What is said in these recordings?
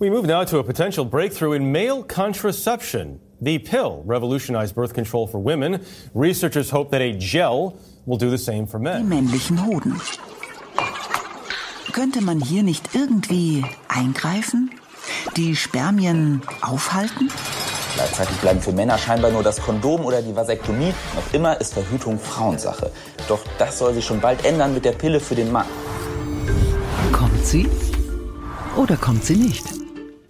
We move now to a potential breakthrough in male contraception. The pill revolutionized birth control for women. Researchers hope that a gel will do the same for Die men. männlichen Hoden. Könnte man hier nicht irgendwie eingreifen? Die Spermien aufhalten? Gleichzeitig bleiben für Männer scheinbar nur das Kondom oder die Vasektomie. Noch immer ist Verhütung Frauensache. Doch das soll sich schon bald ändern mit der Pille für den Mann. Kommt sie? Oder kommt sie nicht?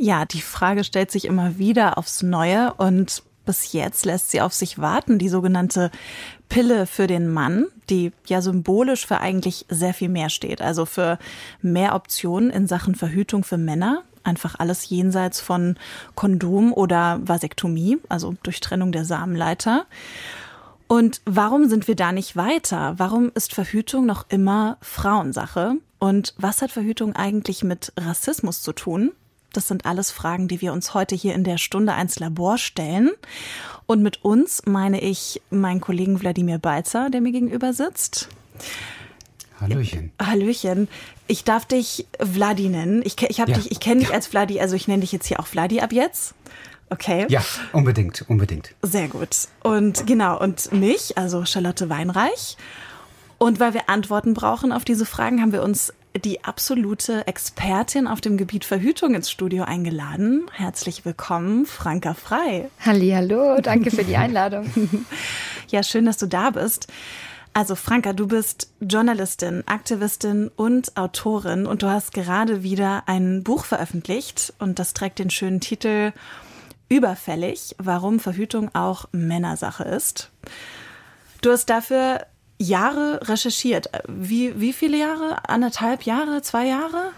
Ja, die Frage stellt sich immer wieder aufs Neue und bis jetzt lässt sie auf sich warten, die sogenannte Pille für den Mann, die ja symbolisch für eigentlich sehr viel mehr steht, also für mehr Optionen in Sachen Verhütung für Männer, einfach alles jenseits von Kondom oder Vasektomie, also Durchtrennung der Samenleiter. Und warum sind wir da nicht weiter? Warum ist Verhütung noch immer Frauensache? Und was hat Verhütung eigentlich mit Rassismus zu tun? Das sind alles Fragen, die wir uns heute hier in der Stunde 1 Labor stellen. Und mit uns meine ich meinen Kollegen Wladimir Balzer, der mir gegenüber sitzt. Hallöchen. Hallöchen. Ich darf dich Vladi nennen. Ich, ich, Ja. dich, ich kenne dich als Vladi, also ich nenne dich jetzt hier auch Vladi ab jetzt. Okay. Ja, unbedingt, unbedingt. Sehr gut. Und genau, und mich, also Charlotte Weinreich. Und weil wir Antworten brauchen auf diese Fragen, haben wir uns die absolute Expertin auf dem Gebiet Verhütung ins Studio eingeladen. Herzlich willkommen, Franka Frei. Hallo, danke für die Einladung. Ja, schön, dass du da bist. Also Franka, du bist Journalistin, Aktivistin und Autorin und du hast gerade wieder ein Buch veröffentlicht und das trägt den schönen Titel Überfällig, warum Verhütung auch Männersache ist. Du hast dafür Jahre recherchiert. Wie, wie viele Jahre? Anderthalb Jahre? Zwei Jahre?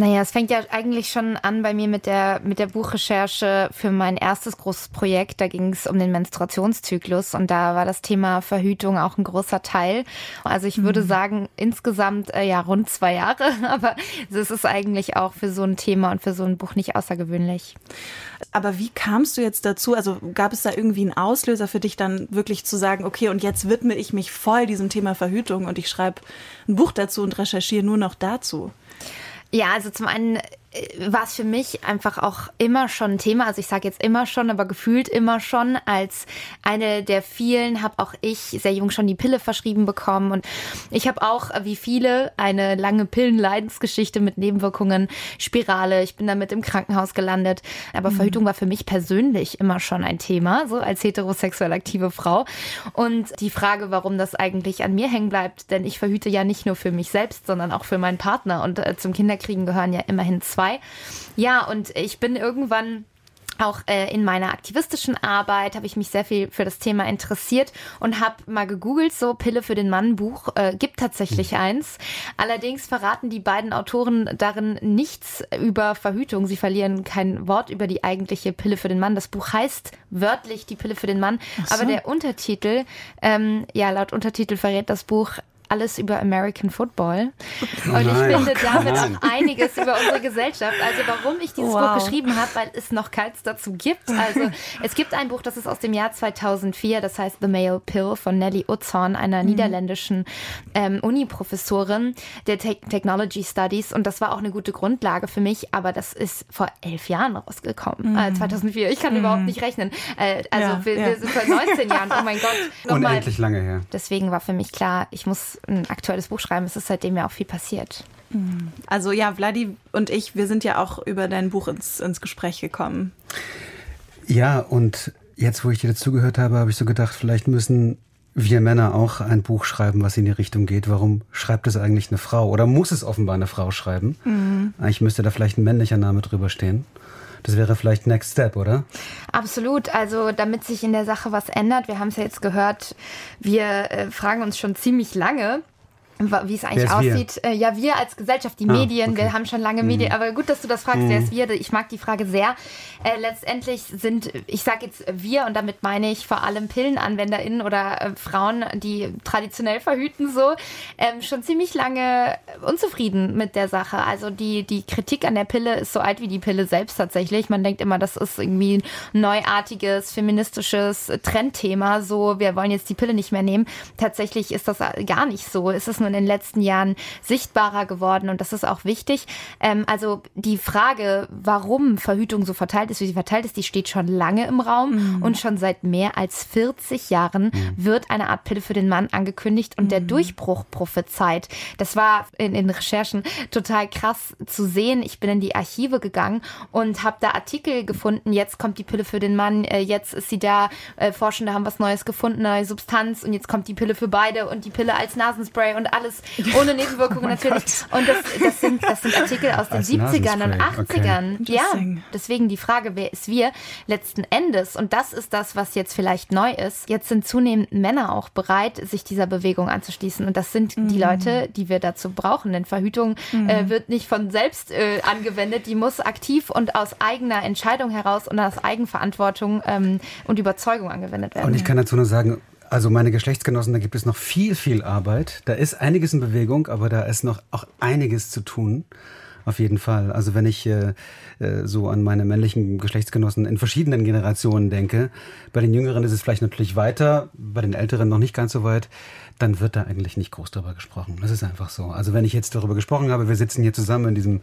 Naja, es fängt ja eigentlich schon an bei mir mit der, mit der Buchrecherche für mein erstes großes Projekt. Da ging es um den Menstruationszyklus und da war das Thema Verhütung auch ein großer Teil. Also ich würde sagen, insgesamt äh, ja rund zwei Jahre, aber es ist eigentlich auch für so ein Thema und für so ein Buch nicht außergewöhnlich. Aber wie kamst du jetzt dazu? Also gab es da irgendwie einen Auslöser für dich dann wirklich zu sagen, okay, und jetzt widme ich mich voll diesem Thema Verhütung und ich schreibe ein Buch dazu und recherchiere nur noch dazu? Ja, also zum einen war es für mich einfach auch immer schon ein Thema. Also ich sage jetzt immer schon, aber gefühlt immer schon. Als eine der vielen habe auch ich sehr jung schon die Pille verschrieben bekommen. Und ich habe auch, wie viele, eine lange Pillenleidensgeschichte mit Nebenwirkungen, Spirale. Ich bin damit im Krankenhaus gelandet. Aber Verhütung war für mich persönlich immer schon ein Thema, so als heterosexuell aktive Frau. Und die Frage, warum das eigentlich an mir hängen bleibt, denn ich verhüte ja nicht nur für mich selbst, sondern auch für meinen Partner. Und äh, zum Kinderkriegen gehören ja immerhin zwei. Ja, und ich bin irgendwann auch äh, in meiner aktivistischen Arbeit habe ich mich sehr viel für das Thema interessiert und habe mal gegoogelt, so Pille für den Mann Buch, äh, gibt tatsächlich eins. Allerdings verraten die beiden Autoren darin nichts über Verhütung. Sie verlieren kein Wort über die eigentliche Pille für den Mann. Das Buch heißt wörtlich die Pille für den Mann, aber der Untertitel, ähm, ja, laut Untertitel verrät das Buch alles über American Football. Und ich Nein. finde damit Nein. auch einiges über unsere Gesellschaft. Also warum ich dieses Wow. Buch geschrieben habe, weil es noch keins dazu gibt. Also es gibt ein Buch, das ist aus dem Jahr 2004, das heißt The Male Pill von Nelly Utzhorn, einer niederländischen ähm, Uni-Professorin der Te Technology Studies. Und das war auch eine gute Grundlage für mich, aber das ist vor elf Jahren rausgekommen. Äh, 2004. Ich kann überhaupt nicht rechnen. Äh, also Ja, wir, ja. wir sind vor 19 Jahren. Oh mein Gott. Nochmal. Unendlich lange her. Deswegen war für mich klar, ich muss ein aktuelles Buch schreiben. Es ist seitdem ja auch viel passiert. Also ja, Vladi und ich, wir sind ja auch über dein Buch ins, ins Gespräch gekommen. Ja, und jetzt, wo ich dir dazugehört habe, habe ich so gedacht, vielleicht müssen wir Männer auch ein Buch schreiben, was in die Richtung geht. Warum schreibt es eigentlich eine Frau? Oder muss es offenbar eine Frau schreiben? Eigentlich müsste da vielleicht ein männlicher Name drüber stehen. Das wäre vielleicht Next Step, oder? Absolut. Also damit sich in der Sache was ändert, wir haben es ja jetzt gehört, wir äh, fragen uns schon ziemlich lange, wie es eigentlich ist wir? aussieht. Äh, ja, wir als Gesellschaft, die Ah, Medien, okay. Mhm. wir haben schon lange Medien, aber gut, dass du das fragst, wer ist wir? Ich mag die Frage sehr. Äh, letztendlich sind, ich sage jetzt wir und damit meine ich vor allem PillenanwenderInnen oder äh, Frauen, die traditionell verhüten so, ähm, schon ziemlich lange unzufrieden mit der Sache. Also die, die Kritik an der Pille ist so alt wie die Pille selbst tatsächlich. Man denkt immer, das ist irgendwie ein neuartiges, feministisches Trendthema. So, wir wollen jetzt die Pille nicht mehr nehmen. Tatsächlich ist das gar nicht so. Es ist und in den letzten Jahren sichtbarer geworden und das ist auch wichtig. Ähm, also die Frage, warum Verhütung so verteilt ist, wie sie verteilt ist, die steht schon lange im Raum mhm. und schon seit mehr als 40 Jahren mhm. wird eine Art Pille für den Mann angekündigt und mhm. der Durchbruch prophezeit. Das war in den Recherchen total krass zu sehen. Ich bin in die Archive gegangen und habe da Artikel gefunden. Jetzt kommt die Pille für den Mann, äh, jetzt ist sie da. Äh, Forschende haben was Neues gefunden, neue Substanz und jetzt kommt die Pille für beide und die Pille als Nasenspray und alles ohne Nebenwirkungen oh natürlich. Gott. Und das, das, sind, das sind Artikel aus den als 70ern und 80ern. Okay. Ja, deswegen die Frage, wer ist wir letzten Endes? Und das ist das, was jetzt vielleicht neu ist. Jetzt sind zunehmend Männer auch bereit, sich dieser Bewegung anzuschließen. Und das sind mhm. die Leute, die wir dazu brauchen. Denn Verhütung mhm. äh, wird nicht von selbst äh, angewendet. Die muss aktiv und aus eigener Entscheidung heraus und aus Eigenverantwortung ähm, und Überzeugung angewendet werden. Und ich kann dazu nur sagen, also meine Geschlechtsgenossen, da gibt es noch viel, viel Arbeit. Da ist einiges in Bewegung, aber da ist noch auch einiges zu tun. Auf jeden Fall. Also wenn ich äh, äh, so an meine männlichen Geschlechtsgenossen in verschiedenen Generationen denke, bei den Jüngeren ist es vielleicht natürlich weiter, bei den Älteren noch nicht ganz so weit, dann wird da eigentlich nicht groß darüber gesprochen. Das ist einfach so. Also wenn ich jetzt darüber gesprochen habe, wir sitzen hier zusammen in diesem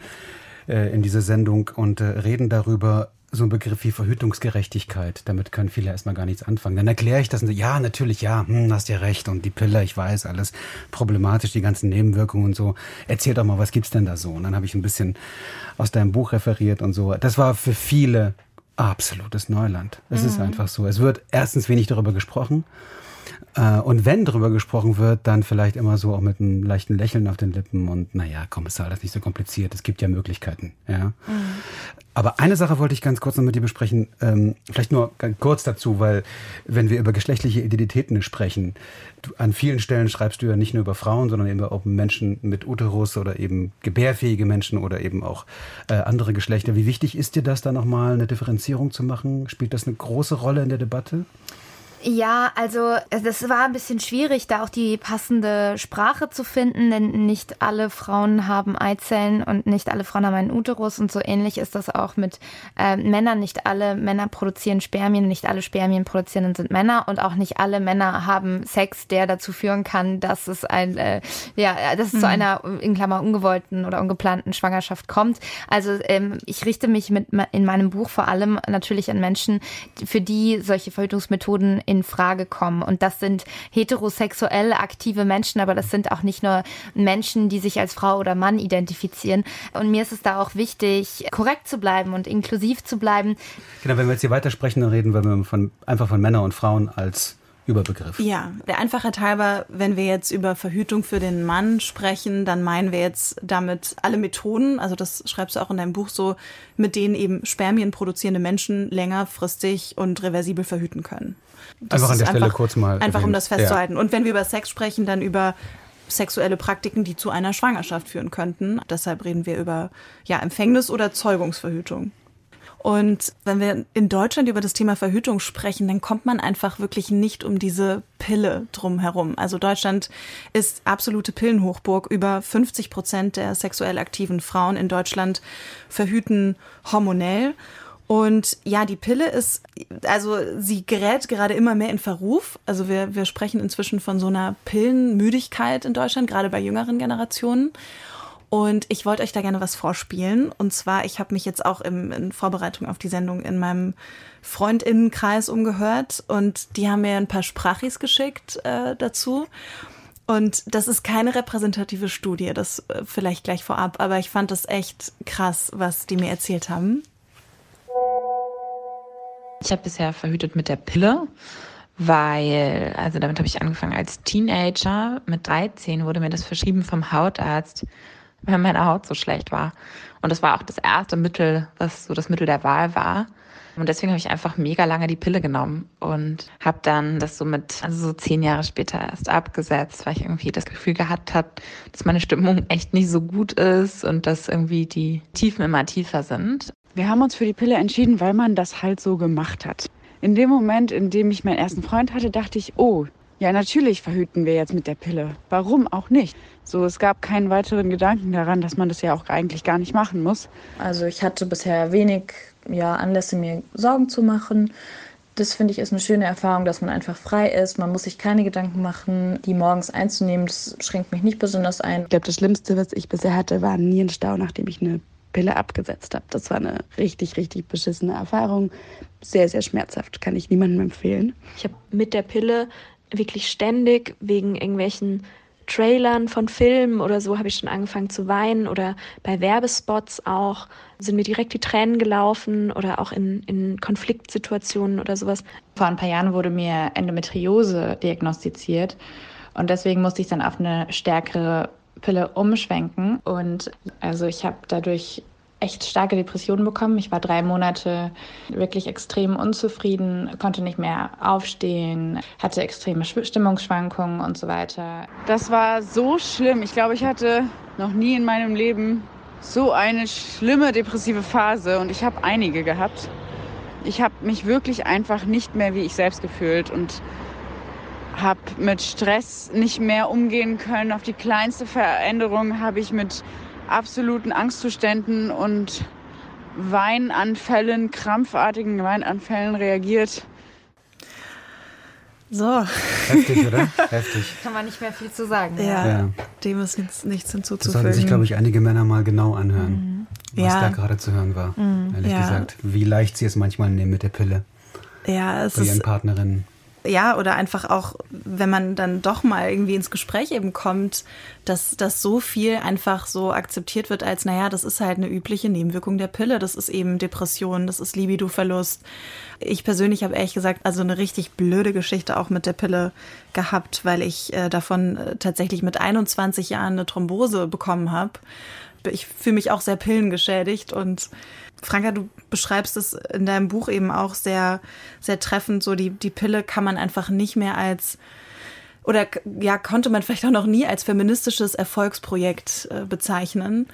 äh, in dieser Sendung und äh, reden darüber, so ein Begriff wie Verhütungsgerechtigkeit. Damit können viele erstmal gar nichts anfangen. Dann erkläre ich das und so, ja, natürlich, ja, hm, hast ja recht. Und die Pille, ich weiß, alles problematisch, die ganzen Nebenwirkungen und so. Erzähl doch mal, was gibt's denn da so? Und dann habe ich ein bisschen aus deinem Buch referiert und so. Das war für viele absolutes Neuland. Es mhm. ist einfach so. Es wird erstens wenig darüber gesprochen. Äh, und wenn darüber gesprochen wird, dann vielleicht immer so auch mit einem leichten Lächeln auf den Lippen und naja, komm, ist alles nicht so kompliziert. Es gibt ja Möglichkeiten. Ja. Mhm. Aber eine Sache wollte ich ganz kurz noch mit dir besprechen, ähm, vielleicht nur ganz kurz dazu, weil wenn wir über geschlechtliche Identitäten sprechen, du, an vielen Stellen schreibst du ja nicht nur über Frauen, sondern eben auch Menschen mit Uterus oder eben gebärfähige Menschen oder eben auch äh, andere Geschlechter. Wie wichtig ist dir das da nochmal eine Differenzierung zu machen? Spielt das eine große Rolle in der Debatte? Ja, also äh, das war ein bisschen schwierig, da auch die passende Sprache zu finden, denn nicht alle Frauen haben Eizellen und nicht alle Frauen haben einen Uterus und so ähnlich ist das auch mit äh, Männern. Nicht alle Männer produzieren Spermien, nicht alle Spermien produzieren sind Männer und auch nicht alle Männer haben Sex, der dazu führen kann, dass es ein äh, ja, dass es mhm. zu einer in Klammer ungewollten oder ungeplanten Schwangerschaft kommt. Also ähm, ich richte mich mit in meinem Buch vor allem natürlich an Menschen, für die solche Verhütungsmethoden in in Frage kommen. Und das sind heterosexuell aktive Menschen, aber das sind auch nicht nur Menschen, die sich als Frau oder Mann identifizieren. Und mir ist es da auch wichtig, korrekt zu bleiben und inklusiv zu bleiben. Genau, wenn wir jetzt hier weitersprechen, dann reden wir von, einfach von Männern und Frauen als Überbegriff. Ja, der Einfachheit halber, wenn wir jetzt über Verhütung für den Mann sprechen, dann meinen wir jetzt damit alle Methoden, also das schreibst du auch in deinem Buch so, mit denen eben Spermien produzierende Menschen längerfristig und reversibel verhüten können. Das einfach an der Stelle kurz mal. Einfach erwähnt. um das festzuhalten. Ja. Und wenn wir über Sex sprechen, dann über sexuelle Praktiken, die zu einer Schwangerschaft führen könnten. Deshalb reden wir über ja, Empfängnis oder Zeugungsverhütung. Und wenn wir in Deutschland über das Thema Verhütung sprechen, dann kommt man einfach wirklich nicht um diese Pille drum herum. Also Deutschland ist absolute Pillenhochburg. Über 50 Prozent der sexuell aktiven Frauen in Deutschland verhüten hormonell. Und ja, die Pille ist, also sie gerät gerade immer mehr in Verruf. Also wir, wir sprechen inzwischen von so einer Pillenmüdigkeit in Deutschland, gerade bei jüngeren Generationen. Und ich wollte euch da gerne was vorspielen. Und zwar, ich habe mich jetzt auch im, in Vorbereitung auf die Sendung in meinem Freundinnenkreis umgehört und die haben mir ein paar Sprachis geschickt äh, dazu. Und das ist keine repräsentative Studie, das äh, vielleicht gleich vorab, aber ich fand das echt krass, was die mir erzählt haben. Ich habe bisher verhütet mit der Pille, weil, also damit habe ich angefangen als Teenager. Mit 13 wurde mir das verschrieben vom Hautarzt weil meine Haut so schlecht war. Und das war auch das erste Mittel, was so das Mittel der Wahl war. Und deswegen habe ich einfach mega lange die Pille genommen und habe dann das so mit, also so zehn Jahre später erst abgesetzt, weil ich irgendwie das Gefühl gehabt habe, dass meine Stimmung echt nicht so gut ist und dass irgendwie die Tiefen immer tiefer sind. Wir haben uns für die Pille entschieden, weil man das halt so gemacht hat. In dem Moment, in dem ich meinen ersten Freund hatte, dachte ich, oh, ja, natürlich verhüten wir jetzt mit der Pille. Warum auch nicht? So, es gab keinen weiteren Gedanken daran, dass man das ja auch eigentlich gar nicht machen muss. Also ich hatte bisher wenig ja, Anlässe, mir Sorgen zu machen. Das finde ich ist eine schöne Erfahrung, dass man einfach frei ist. Man muss sich keine Gedanken machen, die morgens einzunehmen. Das schränkt mich nicht besonders ein. Ich glaube, das Schlimmste, was ich bisher hatte, war ein Nierenstau, nachdem ich eine Pille abgesetzt habe. Das war eine richtig, richtig beschissene Erfahrung. Sehr, sehr schmerzhaft. Kann ich niemandem empfehlen. Ich habe mit der Pille wirklich ständig wegen irgendwelchen Trailern von Filmen oder so habe ich schon angefangen zu weinen oder bei Werbespots auch sind mir direkt die Tränen gelaufen oder auch in, in Konfliktsituationen oder sowas. Vor ein paar Jahren wurde mir Endometriose diagnostiziert und deswegen musste ich dann auf eine stärkere Pille umschwenken und also ich habe dadurch echt starke Depressionen bekommen. Ich war drei Monate wirklich extrem unzufrieden, konnte nicht mehr aufstehen, hatte extreme Stimmungsschwankungen und so weiter. Das war so schlimm. Ich glaube, ich hatte noch nie in meinem Leben so eine schlimme depressive Phase und ich habe einige gehabt. Ich habe mich wirklich einfach nicht mehr wie ich selbst gefühlt und habe mit Stress nicht mehr umgehen können. Auf die kleinste Veränderung habe ich mit absoluten Angstzuständen und Weinanfällen, krampfartigen Weinanfällen reagiert. So. Heftig, oder? Heftig. Kann man nicht mehr viel zu sagen. Ja, ja. dem ist nichts, nichts hinzuzufügen. Das sollten sich, glaube ich, einige Männer mal genau anhören, mhm. was ja. da gerade zu hören war. Mhm. Ehrlich ja. gesagt, wie leicht sie es manchmal nehmen mit der Pille. Ja, es bei ist. ihren Partnerinnen ja, oder einfach auch, wenn man dann doch mal irgendwie ins Gespräch eben kommt, dass, dass so viel einfach so akzeptiert wird als, naja, das ist halt eine übliche Nebenwirkung der Pille, das ist eben Depression, das ist Libidoverlust. Ich persönlich habe ehrlich gesagt also eine richtig blöde Geschichte auch mit der Pille gehabt, weil ich äh, davon äh, tatsächlich mit 21 Jahren eine Thrombose bekommen habe. Ich fühle mich auch sehr pillengeschädigt und Franka, du beschreibst es in deinem Buch eben auch sehr, sehr treffend. So die, die Pille kann man einfach nicht mehr als oder ja, konnte man vielleicht auch noch nie als feministisches Erfolgsprojekt äh, bezeichnen.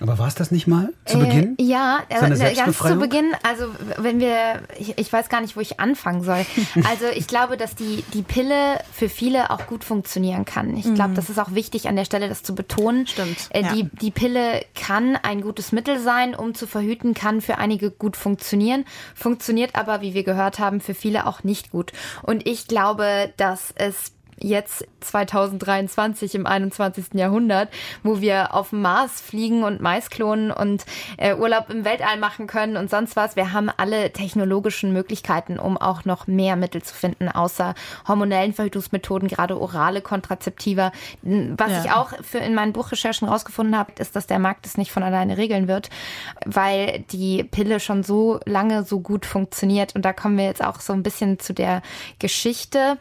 Aber war es das nicht mal zu äh, Beginn? Ja, äh, ganz zu Beginn. Also wenn wir, ich, ich, weiß gar nicht, wo ich anfangen soll. Also ich glaube, dass die, die Pille für viele auch gut funktionieren kann. Ich glaube, mhm. das ist auch wichtig an der Stelle, das zu betonen. Stimmt. Äh, ja. die, die Pille kann ein gutes Mittel sein, um zu verhüten, kann für einige gut funktionieren, funktioniert aber, wie wir gehört haben, für viele auch nicht gut. Und ich glaube, dass es jetzt 2023 im 21. Jahrhundert, wo wir auf dem Mars fliegen und Mais klonen und äh, Urlaub im Weltall machen können und sonst was. Wir haben alle technologischen Möglichkeiten, um auch noch mehr Mittel zu finden, außer hormonellen Verhütungsmethoden, gerade orale Kontrazeptiva. Was ja. ich auch für in meinen Buchrecherchen rausgefunden habe, ist, dass der Markt es nicht von alleine regeln wird, weil die Pille schon so lange so gut funktioniert. Und da kommen wir jetzt auch so ein bisschen zu der Geschichte.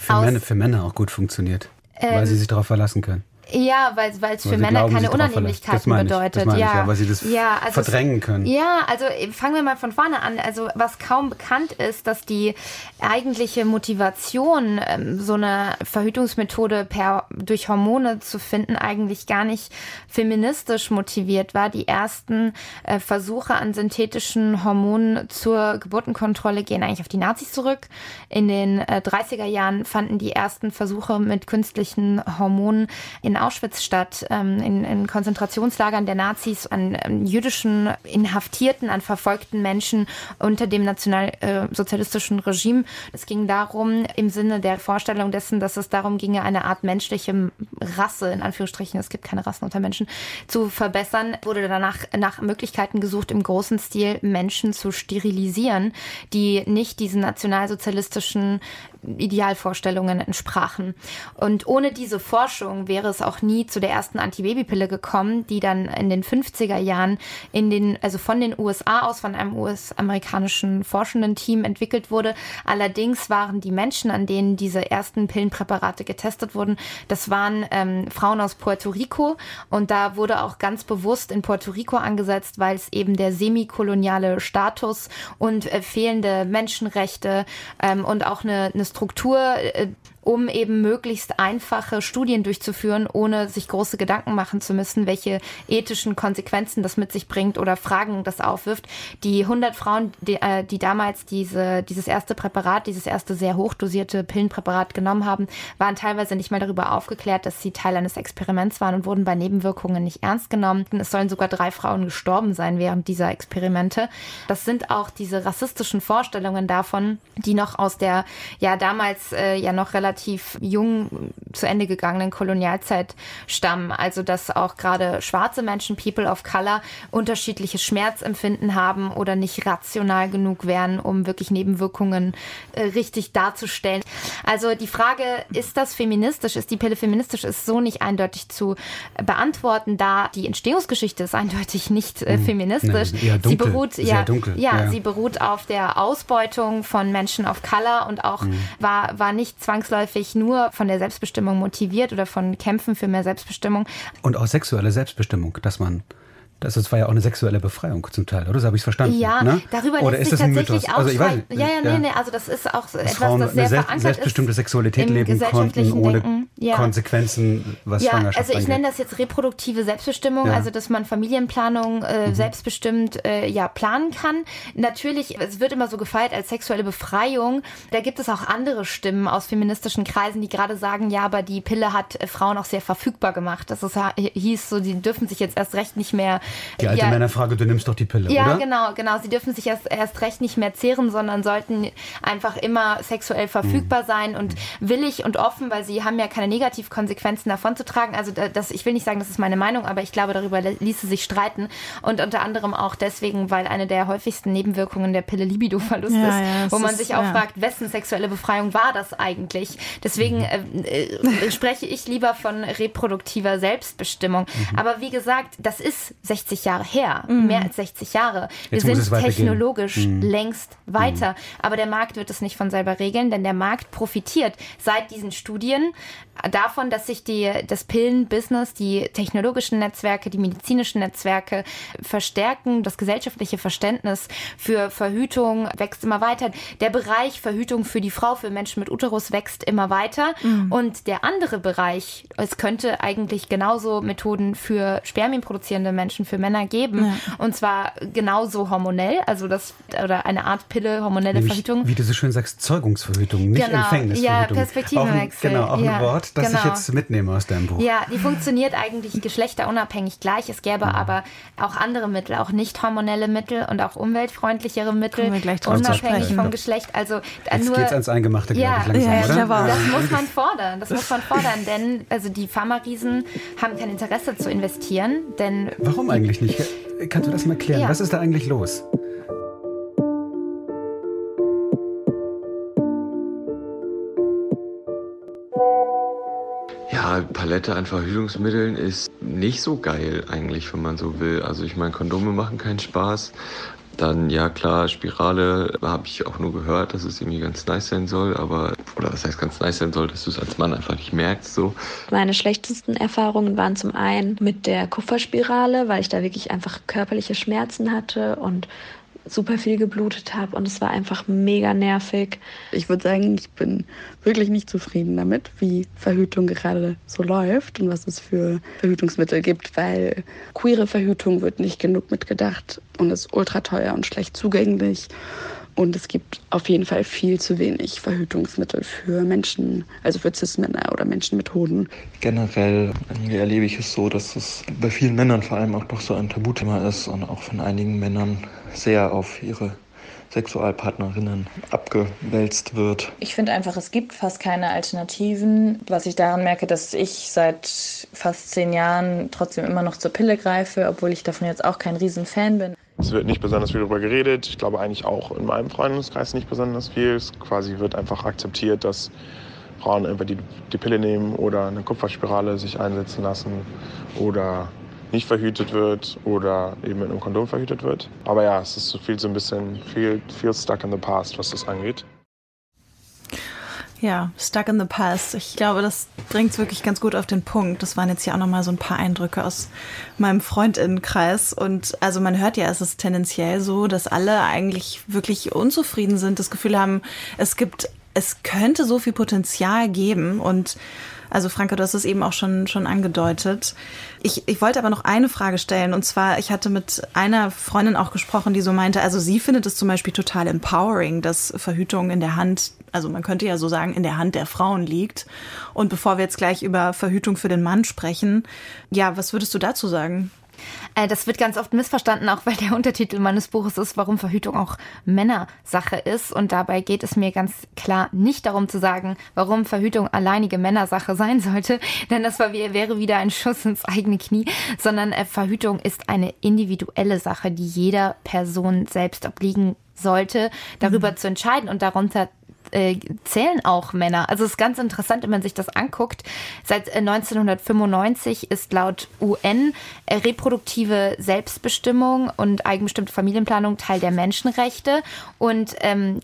Für, Männer, für Männer auch gut funktioniert, ähm, weil sie sich darauf verlassen können. Ja, weil es für Männer glauben, keine Unannehmlichkeiten bedeutet. Ich, ja. ja, weil sie das ja, also verdrängen können. Ja, also fangen wir mal von vorne an. Also was kaum bekannt ist, dass die eigentliche Motivation, ähm, so eine Verhütungsmethode per, durch Hormone zu finden, eigentlich gar nicht feministisch motiviert war. Die ersten äh, Versuche an synthetischen Hormonen zur Geburtenkontrolle gehen eigentlich auf die Nazis zurück. In den äh, 30er Jahren fanden die ersten Versuche mit künstlichen Hormonen in Auschwitz statt, ähm, in, in, Konzentrationslagern der Nazis, an, an, jüdischen Inhaftierten, an verfolgten Menschen unter dem nationalsozialistischen äh, Regime. Es ging darum, im Sinne der Vorstellung dessen, dass es darum ginge, eine Art menschliche Rasse, in Anführungsstrichen, es gibt keine Rassen unter Menschen, zu verbessern, wurde danach nach Möglichkeiten gesucht, im großen Stil Menschen zu sterilisieren, die nicht diesen nationalsozialistischen Idealvorstellungen entsprachen. Und ohne diese Forschung wäre es auch nie zu der ersten Antibabypille gekommen, die dann in den 50er Jahren in den, also von den USA aus, von einem US-amerikanischen forschenden Team entwickelt wurde. Allerdings waren die Menschen, an denen diese ersten Pillenpräparate getestet wurden, das waren ähm, Frauen aus Puerto Rico. Und da wurde auch ganz bewusst in Puerto Rico angesetzt, weil es eben der semikoloniale Status und äh, fehlende Menschenrechte ähm, und auch eine, eine Struktur äh, um eben möglichst einfache Studien durchzuführen, ohne sich große Gedanken machen zu müssen, welche ethischen Konsequenzen das mit sich bringt oder Fragen das aufwirft. Die 100 Frauen, die, äh, die damals diese, dieses erste Präparat, dieses erste sehr hochdosierte Pillenpräparat genommen haben, waren teilweise nicht mal darüber aufgeklärt, dass sie Teil eines Experiments waren und wurden bei Nebenwirkungen nicht ernst genommen. Es sollen sogar drei Frauen gestorben sein während dieser Experimente. Das sind auch diese rassistischen Vorstellungen davon, die noch aus der ja damals äh, ja noch relativ jung zu Ende gegangenen Kolonialzeit stammen. Also dass auch gerade schwarze Menschen, People of Color, unterschiedliches Schmerzempfinden haben oder nicht rational genug wären, um wirklich Nebenwirkungen äh, richtig darzustellen. Also die Frage, ist das feministisch, ist die Pille feministisch, ist so nicht eindeutig zu beantworten, da die Entstehungsgeschichte ist eindeutig nicht äh, hm. feministisch. Nee, dunkel, sie beruht ja. Ja, Ja. sie beruht auf der Ausbeutung von Menschen of Color und auch Mhm. war, war nicht zwangsläufig nur von der Selbstbestimmung motiviert oder von Kämpfen für mehr Selbstbestimmung. Und auch sexuelle Selbstbestimmung, dass man. Das war ja auch eine sexuelle Befreiung zum Teil, oder? So habe ich es verstanden. Ja, ne? darüber Oder lässt ist sich tatsächlich Mythos? Also ich weiß, ja, ja, nee, nee, also das ist auch etwas, Frauen das sehr eine verankert selbstbestimmte Sexualität im leben konnten, ohne. Ja. Konsequenzen, was ja, Schwangerschaft also ich angeht. nenne das jetzt reproduktive Selbstbestimmung, Ja. also dass man Familienplanung äh, Mhm. selbstbestimmt äh, ja planen kann. Natürlich, es wird immer so gefeiert als sexuelle Befreiung. Da gibt es auch andere Stimmen aus feministischen Kreisen, die gerade sagen, ja, aber die Pille hat äh, Frauen auch sehr verfügbar gemacht. Das ist, hieß so, die dürfen sich jetzt erst recht nicht mehr Die alte ja, Männerfrage, du nimmst doch die Pille, ja, oder? genau, genau. Sie dürfen sich erst, erst recht nicht mehr zehren, sondern sollten einfach immer sexuell verfügbar sein und willig und offen, weil sie haben ja keine Negativkonsequenzen davon zu tragen. Also da- das, ich will nicht sagen, das ist meine Meinung, aber ich glaube, darüber ließe sich streiten. Und unter anderem auch deswegen, weil eine der häufigsten Nebenwirkungen der Pille Libidoverlust Ja, ist, ja, wo man ist- sich auch ja. fragt, wessen sexuelle Befreiung war das eigentlich? Deswegen äh, äh, spreche ich lieber von reproduktiver Selbstbestimmung. Mhm. Aber wie gesagt, das ist 60 Jahre her, Mhm. mehr als 60 Jahre. Jetzt Wir sind technologisch Mhm. längst weiter. Aber der Markt wird es nicht von selber regeln, denn der Markt profitiert seit diesen Studien davon, dass sich die, das Pillenbusiness, die technologischen Netzwerke, die medizinischen Netzwerke verstärken. Das gesellschaftliche Verständnis für Verhütung wächst immer weiter. Der Bereich Verhütung für die Frau, für Menschen mit Uterus wächst immer weiter. Mhm. Und der andere Bereich, es könnte eigentlich genauso Methoden für spermienproduzierende Menschen, für Männer geben. Ja. Und zwar genauso hormonell, also das, oder eine Art Pille, hormonelle Nämlich, Verhütung. wie du so schön sagst, Zeugungsverhütung, nicht Genau, Empfängnisverhütung. ja, Auch ein- Perspektivenwechsel, Genau, auch ja, ein Wort, das ich genau. jetzt mitnehme aus deinem Buch. Ja, die funktioniert eigentlich geschlechterunabhängig gleich. Es gäbe Mhm. aber auch andere Mittel, auch nicht hormonelle Mittel und auch umweltfreundlichere Mittel, unabhängig vom Geschlecht. Also äh, Jetzt nur geht's ans Eingemachte, glaube ja, ich, langsam, ja, oder? ich. Ja. Das muss man fordern. Das muss man fordern, denn also die Pharmariesen haben kein Interesse zu investieren, denn Warum eigentlich nicht? Kannst du das mal klären? Ja. Was ist da eigentlich los? Palette an Verhütungsmitteln ist nicht so geil eigentlich, wenn man so will. Also ich meine, Kondome machen keinen Spaß. Dann, ja klar, Spirale habe ich auch nur gehört, dass es irgendwie ganz nice sein soll, aber, oder was heißt ganz nice sein soll, dass du es als Mann einfach nicht merkst, so. Meine schlechtesten Erfahrungen waren zum einen mit der Kupferspirale, weil ich da wirklich einfach körperliche Schmerzen hatte und super viel geblutet habe und es war einfach mega nervig. Ich würde sagen, ich bin wirklich nicht zufrieden damit, wie Verhütung gerade so läuft und was es für Verhütungsmittel gibt, weil queere Verhütung wird nicht genug mitgedacht und ist ultra teuer und schlecht zugänglich. Und es gibt auf jeden Fall viel zu wenig Verhütungsmittel für Menschen, also für Cis-Männer oder Menschen mit Hoden. Generell erlebe ich es so, dass es bei vielen Männern vor allem auch doch so ein Tabuthema ist und auch von einigen Männern sehr auf ihre Sexualpartnerinnen abgewälzt wird. Ich finde einfach, es gibt fast keine Alternativen. Was ich daran merke, dass ich seit fast zehn Jahren trotzdem immer noch zur Pille greife, obwohl ich davon jetzt auch kein Riesenfan bin. Es wird nicht besonders viel darüber geredet. Ich glaube eigentlich auch in meinem Freundeskreis nicht besonders viel. Es quasi wird einfach akzeptiert, dass Frauen einfach die, die Pille nehmen oder eine Kupferspirale sich einsetzen lassen oder nicht verhütet wird oder eben mit einem Kondom verhütet wird. Aber ja, es ist so viel so ein bisschen viel, viel stuck in the past, was das angeht. Ja, stuck in the past. Ich glaube, das bringt es wirklich ganz gut auf den Punkt. Das waren jetzt ja auch nochmal so ein paar Eindrücke aus meinem Freundinnenkreis. Und also man hört ja, es ist tendenziell so, dass alle eigentlich wirklich unzufrieden sind, das Gefühl haben, es gibt es könnte so viel Potenzial geben und also Franke, du hast es eben auch schon, schon angedeutet. Ich, ich wollte aber noch eine Frage stellen. Und zwar, ich hatte mit einer Freundin auch gesprochen, die so meinte, also sie findet es zum Beispiel total empowering, dass Verhütung in der Hand, also man könnte ja so sagen, in der Hand der Frauen liegt. Und bevor wir jetzt gleich über Verhütung für den Mann sprechen, ja, was würdest du dazu sagen? Äh, das wird ganz oft missverstanden, auch weil der Untertitel meines Buches ist, warum Verhütung auch Männersache ist. Und dabei geht es mir ganz klar nicht darum zu sagen, warum Verhütung alleinige Männersache sein sollte, denn das wäre wieder ein Schuss ins eigene Knie, sondern äh, Verhütung ist eine individuelle Sache, die jeder Person selbst obliegen sollte, darüber mhm. zu entscheiden und darunter äh, zählen auch Männer. Also es ist ganz interessant, wenn man sich das anguckt. Seit 1995 äh, ist laut UN äh, reproduktive Selbstbestimmung und eigenbestimmte Familienplanung Teil der Menschenrechte. Und ähm,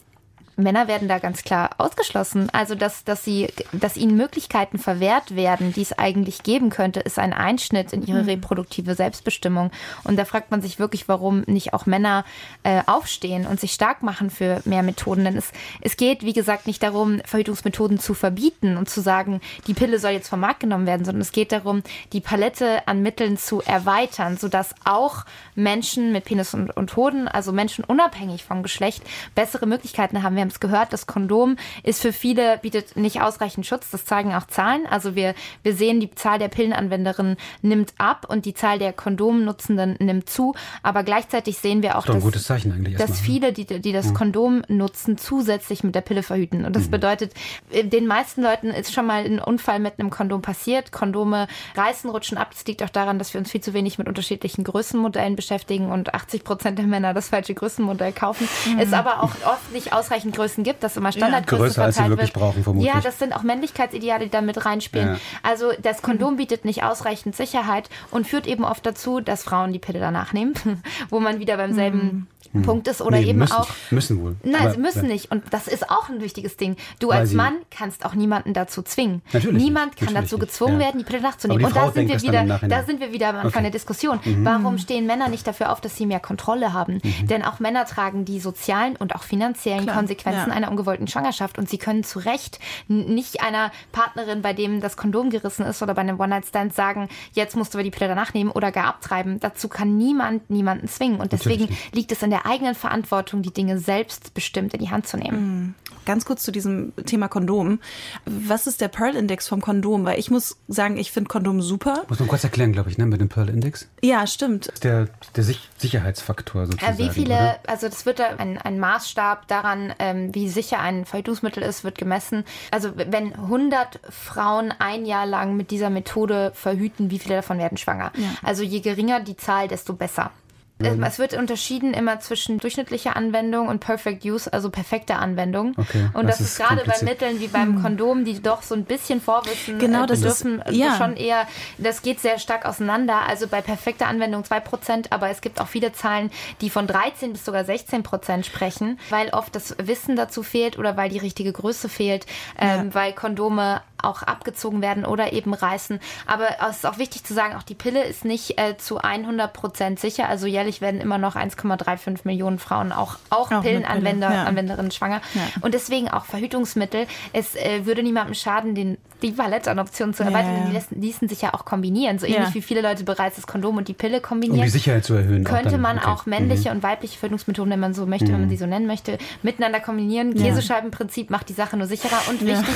Männer werden da ganz klar ausgeschlossen. Also, dass, dass, sie, dass ihnen Möglichkeiten verwehrt werden, die es eigentlich geben könnte, ist ein Einschnitt in ihre mhm. reproduktive Selbstbestimmung. Und da fragt man sich wirklich, warum nicht auch Männer äh, aufstehen und sich stark machen für mehr Methoden. Denn es, es geht, wie gesagt, nicht darum, Verhütungsmethoden zu verbieten und zu sagen, die Pille soll jetzt vom Markt genommen werden, sondern es geht darum, die Palette an Mitteln zu erweitern, sodass auch Menschen mit Penis und, und Hoden, also Menschen unabhängig vom Geschlecht, bessere Möglichkeiten haben. Haben es gehört, das Kondom ist für viele, bietet nicht ausreichend Schutz. Das zeigen auch Zahlen. Also wir, wir sehen, die Zahl der Pillenanwenderinnen nimmt ab und die Zahl der Kondomnutzenden nimmt zu. Aber gleichzeitig sehen wir auch, dass, dass ne? viele, die, die das Kondom nutzen, zusätzlich mit der Pille verhüten. Und das mhm. bedeutet, äh, den meisten Leuten ist schon mal ein Unfall mit einem Kondom passiert. Kondome reißen, rutschen ab. Das liegt auch daran, dass wir uns viel zu wenig mit unterschiedlichen Größenmodellen beschäftigen und 80 Prozent der Männer das falsche Größenmodell kaufen. Mhm. Es aber auch oft nicht ausreichend Größen gibt, dass immer Standardgröße ja, größer, als sie wirklich brauchen, vermutlich. Ja, das sind auch Männlichkeitsideale, die da mit reinspielen. Ja. Also das Kondom bietet nicht ausreichend Sicherheit und führt eben oft dazu, dass Frauen die Pille danach nehmen, wo man wieder beim selben mhm. Hm. Punkt ist oder nee, eben müssen, auch. Müssen wohl. Nein, Aber, sie müssen ja. nicht. Und das ist auch ein wichtiges Ding. Du als Mann kannst auch niemanden dazu zwingen. Natürlich Niemand kann dazu gezwungen werden, die Pille nachzunehmen. Und da sind, wir wieder, da sind wir wieder am Anfang okay. der Diskussion. Mhm. Warum stehen Männer nicht dafür auf, dass sie mehr Kontrolle haben? Mhm. Denn auch Männer tragen die sozialen und auch finanziellen Klar. Konsequenzen ja. einer ungewollten Schwangerschaft. Und sie können zu Recht nicht einer Partnerin, bei dem das Kondom gerissen ist oder bei einem One-Night-Stand sagen, jetzt musst du die Pille danach nehmen oder gar abtreiben. Dazu kann niemand niemanden zwingen. Und deswegen liegt es in der eigenen Verantwortung, die Dinge selbstbestimmt in die Hand zu nehmen. Mhm. Ganz kurz zu diesem Thema Kondom. Was ist der Pearl-Index vom Kondom? Weil ich muss sagen, ich finde Kondom super. Muss man kurz erklären, glaube ich, ne, mit dem Pearl-Index? Ja, stimmt. Der, der Sicherheitsfaktor sozusagen. Äh, wie viele, oder? also das wird ein, ein Maßstab daran, ähm, wie sicher ein Verhütungsmittel ist, wird gemessen. Also wenn 100 Frauen ein Jahr lang mit dieser Methode verhüten, wie viele davon werden schwanger? Ja. Also je geringer die Zahl, desto besser. Mhm. Es wird unterschieden immer zwischen durchschnittlicher Anwendung und Perfect Use, also perfekte Anwendung. Okay, und das, das ist, ist gerade bei Mitteln wie beim hm. Kondom, die doch so ein bisschen Vorwissen genau, äh, bedürfen, das ist, ja. schon eher, das geht sehr stark auseinander. Also bei perfekter Anwendung 2%, aber es gibt auch viele Zahlen, die von 13 bis sogar 16 Prozent sprechen, weil oft das Wissen dazu fehlt oder weil die richtige Größe fehlt, ähm, ja. weil Kondome auch abgezogen werden oder eben reißen. Aber es ist auch wichtig zu sagen, auch die Pille ist nicht äh, zu 100 Prozent sicher. Also jährlich werden immer noch 1,35 Millionen Frauen auch, auch, auch Pillenanwender, Pille. ja. Anwenderinnen schwanger. Ja. Und deswegen auch Verhütungsmittel. Es äh, würde niemandem schaden, den, die Palette an Optionen zu erweitern. Ja, Die ließen, ließen, sich ja auch kombinieren. So ähnlich wie viele Leute bereits das Kondom und die Pille kombinieren. Um die Sicherheit zu erhöhen. Könnte auch man okay. auch männliche mhm. und weibliche Verhütungsmethoden, wenn man so möchte, mhm. wenn man mhm. sie so nennen möchte, miteinander kombinieren. Käsescheibenprinzip macht die Sache nur sicherer und wichtig.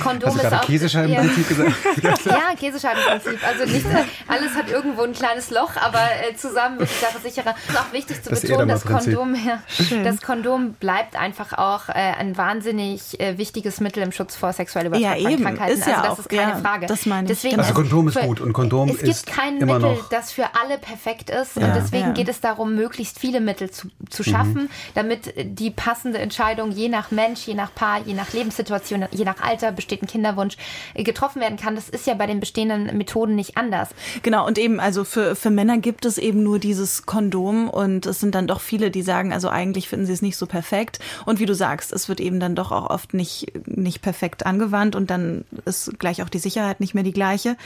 Kondom ist Käsescheibenprinzip ja. gesagt? ja, Käsescheibenprinzip. Also nicht alles hat irgendwo ein kleines Loch, aber äh, zusammen wird die Sache sicherer. Ist auch wichtig zu das betonen, das Kondom, ja, das Kondom bleibt einfach auch äh, ein wahnsinnig äh, wichtiges Mittel im Schutz vor sexuell übertragbaren ja, Krankheiten. Ist ja also das auch, ist keine ja, Frage. Das meine ich. Deswegen, also Kondom ist gut und Kondom ist Es gibt kein immer Mittel, noch das für alle perfekt ist und deswegen geht es darum, möglichst viele Mittel zu, zu schaffen, mhm. damit die passende Entscheidung je nach Mensch, je nach Paar, je nach Lebenssituation, je nach Alter, besteht ein Kinderwunsch, Kinderwunsch getroffen werden kann. Das ist ja bei den bestehenden Methoden nicht anders. Genau, und eben, also für, für Männer gibt es eben nur dieses Kondom und es sind dann doch viele, die sagen, also eigentlich finden sie es nicht so perfekt. Und wie du sagst, es wird eben dann doch auch oft nicht, nicht perfekt angewandt und dann ist gleich auch die Sicherheit nicht mehr die gleiche.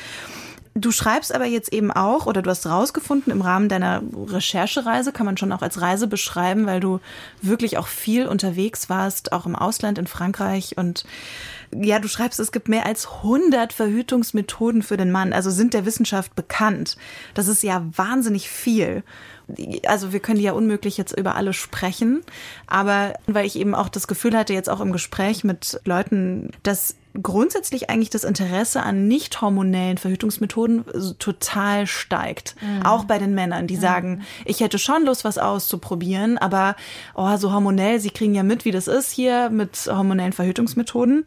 Du schreibst aber jetzt eben auch, oder du hast rausgefunden im Rahmen deiner Recherchereise, kann man schon auch als Reise beschreiben, weil du wirklich auch viel unterwegs warst, auch im Ausland, in Frankreich. Und ja, du schreibst, es gibt mehr als 100 Verhütungsmethoden für den Mann, also sind der Wissenschaft bekannt. Das ist ja wahnsinnig viel. Also wir können ja unmöglich jetzt über alle sprechen, aber weil ich eben auch das Gefühl hatte, jetzt auch im Gespräch mit Leuten, dass grundsätzlich eigentlich das Interesse an nicht hormonellen Verhütungsmethoden total steigt. Mhm. Auch bei den Männern, die mhm. sagen, ich hätte schon Lust, was auszuprobieren, aber oh, so hormonell, sie kriegen ja mit, wie das ist hier mit hormonellen Verhütungsmethoden.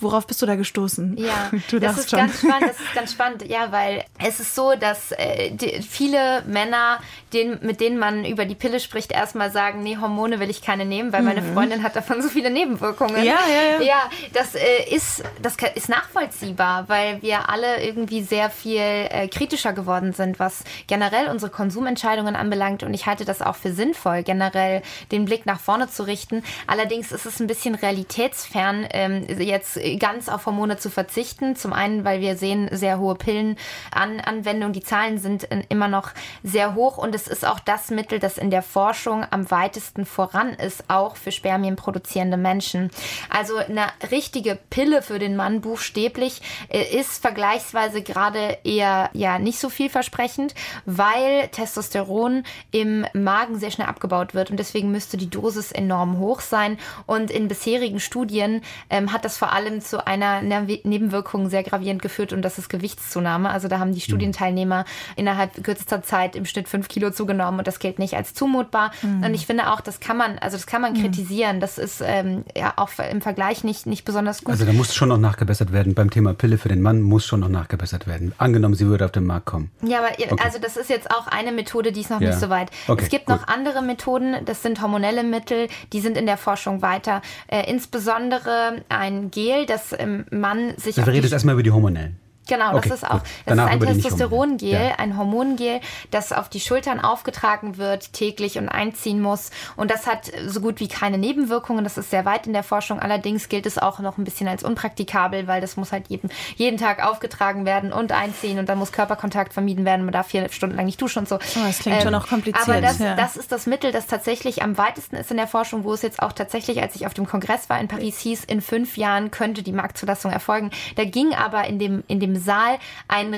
Worauf bist du da gestoßen? Ja, du das ist schon. ganz spannend. Das ist ganz spannend. Ja, weil es ist so, dass äh, die, viele Männer, den, mit denen man über die Pille spricht, erstmal sagen, nee, Hormone will ich keine nehmen, weil mhm. meine Freundin hat davon so viele Nebenwirkungen. Ja, ja, ja. Ja, das äh, ist das ist nachvollziehbar, weil wir alle irgendwie sehr viel äh, kritischer geworden sind, was generell unsere Konsumentscheidungen anbelangt. Und ich halte das auch für sinnvoll, generell den Blick nach vorne zu richten. Allerdings ist es ein bisschen realitätsfern, ähm, jetzt ganz auf Hormone zu verzichten. Zum einen, weil wir sehen sehr hohe Pillenanwendungen. Die Zahlen sind immer noch sehr hoch und es ist auch das Mittel, das in der Forschung am weitesten voran ist, auch für Spermien produzierende Menschen. Also eine richtige Pille für den Mann buchstäblich äh, ist vergleichsweise gerade eher ja nicht so vielversprechend, weil Testosteron im Magen sehr schnell abgebaut wird und deswegen müsste die Dosis enorm hoch sein. Und in bisherigen Studien ähm, hat das vor allem zu einer Nebenwirkung sehr gravierend geführt und das ist Gewichtszunahme. Also da haben die Studienteilnehmer innerhalb kürzester Zeit im Schnitt fünf Kilo zugenommen und das gilt nicht als zumutbar. Mhm. Und ich finde auch, das kann man, also das kann man mhm. kritisieren. Das ist ähm, ja auch im Vergleich nicht, nicht besonders gut. Also da muss schon noch nachgebessert werden. Beim Thema Pille für den Mann muss schon noch nachgebessert werden. Angenommen, sie würde auf den Markt kommen. Ja, aber okay. also das ist jetzt auch eine Methode, die ist noch ja. nicht so weit. Okay, es gibt gut. noch andere Methoden, das sind hormonelle Mittel, die sind in der Forschung weiter. Äh, insbesondere ein Gel, das ähm, Mann sich. Also, wir reden jetzt erstmal über die hormonellen. Genau, okay, das ist auch das ist ein Testosterongel, ja. ein Hormongel, das auf die Schultern aufgetragen wird, täglich und einziehen muss. Und das hat so gut wie keine Nebenwirkungen. Das ist sehr weit in der Forschung. Allerdings gilt es auch noch ein bisschen als unpraktikabel, weil das muss halt jeden, jeden Tag aufgetragen werden und einziehen und dann muss Körperkontakt vermieden werden. Man darf vier Stunden lang nicht duschen und so. Oh, das klingt ähm, schon noch kompliziert. Aber das, ja. das ist das Mittel, das tatsächlich am weitesten ist in der Forschung, wo es jetzt auch tatsächlich, als ich auf dem Kongress war in Paris, hieß, in fünf Jahren könnte die Marktzulassung erfolgen. Da ging aber in dem, in dem Saal ein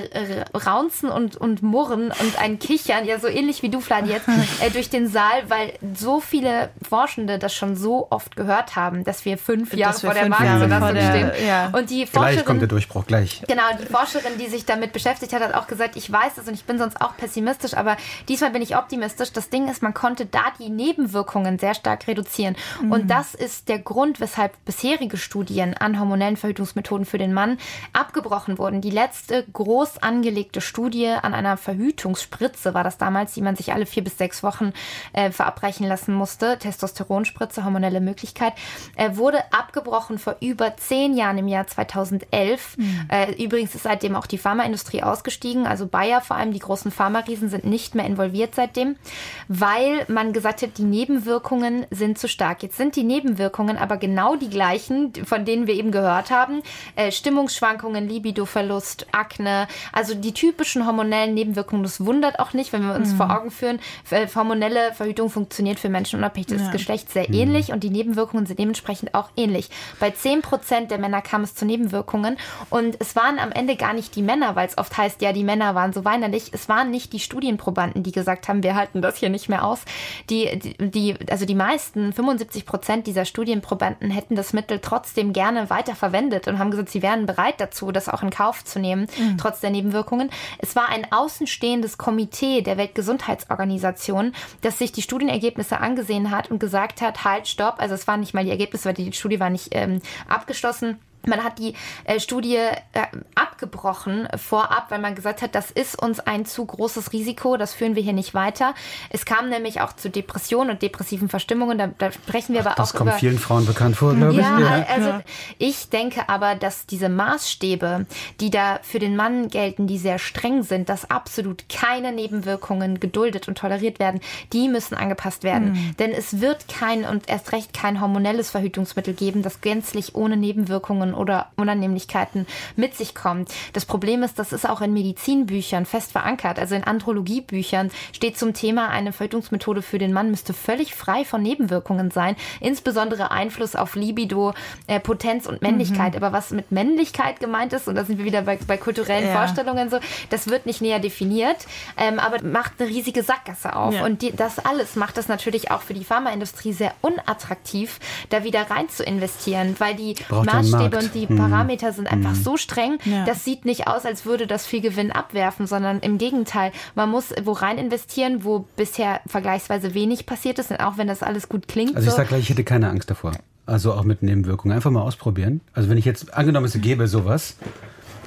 Raunzen und, und Murren und ein Kichern, ja so ähnlich wie du, Flan, jetzt, äh, durch den Saal, weil so viele Forschende das schon so oft gehört haben, dass wir fünf Jahre vor der Marktzulassung stehen. Ja. Und die Forscherin, gleich kommt der Durchbruch, gleich. Genau, die Forscherin, die sich damit beschäftigt hat, hat auch gesagt, ich weiß es und ich bin sonst auch pessimistisch, aber diesmal bin ich optimistisch. Das Ding ist, man konnte da die Nebenwirkungen sehr stark reduzieren. Mhm. Und das ist der Grund, weshalb bisherige Studien an hormonellen Verhütungsmethoden für den Mann abgebrochen wurden. Die letzte groß angelegte Studie an einer Verhütungsspritze war das damals, die man sich alle vier bis sechs Wochen äh, verabreichen lassen musste. Testosteronspritze, hormonelle Möglichkeit, äh, wurde abgebrochen vor über zehn Jahren im Jahr 2011. Mhm. Äh, übrigens ist seitdem auch die Pharmaindustrie ausgestiegen. Also Bayer, vor allem die großen Pharmariesen, sind nicht mehr involviert seitdem, weil man gesagt hat, die Nebenwirkungen sind zu stark. Jetzt sind die Nebenwirkungen aber genau die gleichen, von denen wir eben gehört haben. Äh, Stimmungsschwankungen, Libidoverlust, Akne, also die typischen hormonellen Nebenwirkungen. Das wundert auch nicht, wenn wir uns mhm. vor Augen führen, äh, hormonelle Verhütung funktioniert für Menschen unabhängig des ja. Geschlechts sehr mhm. ähnlich und die Nebenwirkungen sind dementsprechend auch ähnlich. Bei 10 Prozent der Männer kam es zu Nebenwirkungen und es waren am Ende gar nicht die Männer, weil es oft heißt, ja, die Männer waren so weinerlich. Es waren nicht die Studienprobanden, die gesagt haben, wir halten das hier nicht mehr aus. Die, die, die also die meisten, 75 Prozent dieser Studienprobanden hätten das Mittel trotzdem gerne weiter verwendet und haben gesagt, sie wären bereit dazu, das auch in Kauf zu nehmen mhm. trotz der Nebenwirkungen. Es war ein außenstehendes Komitee der Weltgesundheitsorganisation, das sich die Studienergebnisse angesehen hat und gesagt hat, halt, stopp, also es waren nicht mal die Ergebnisse, weil die Studie war nicht ähm, abgeschlossen Man hat die äh, Studie äh, abgebrochen vorab, weil man gesagt hat, das ist uns ein zu großes Risiko, das führen wir hier nicht weiter. Es kam nämlich auch zu Depressionen und depressiven Verstimmungen, da, da sprechen wir Ach, aber das auch kommt über... vielen Frauen bekannt vor, glaube ja, ich. Ja, also ich denke aber, dass diese Maßstäbe, die da für den Mann gelten, die sehr streng sind, dass absolut keine Nebenwirkungen geduldet und toleriert werden, die müssen angepasst werden. Mhm. Denn es wird kein und erst recht kein hormonelles Verhütungsmittel geben, das gänzlich ohne Nebenwirkungen oder Unannehmlichkeiten mit sich kommt. Das Problem ist, das ist auch in Medizinbüchern fest verankert. Also in Andrologiebüchern steht zum Thema, eine Verhütungsmethode für den Mann müsste völlig frei von Nebenwirkungen sein, insbesondere Einfluss auf Libido, äh, Potenz und Männlichkeit. Mhm. Aber was mit Männlichkeit gemeint ist, und da sind wir wieder bei, bei kulturellen ja. Vorstellungen so, das wird nicht näher definiert, ähm, aber macht eine riesige Sackgasse auf. Ja. Und die, das alles macht es natürlich auch für die Pharmaindustrie sehr unattraktiv, da wieder rein zu investieren, weil die Braucht Maßstäbe und die mhm. Parameter sind einfach mhm. so streng, ja. das sieht nicht aus, als würde das viel Gewinn abwerfen, sondern im Gegenteil, man muss wo rein investieren, wo bisher vergleichsweise wenig passiert ist, auch wenn das alles gut klingt. Also ich so. sage gleich, ich hätte keine Angst davor. Also auch mit Nebenwirkungen. Einfach mal ausprobieren. Also wenn ich jetzt, angenommen es gäbe sowas,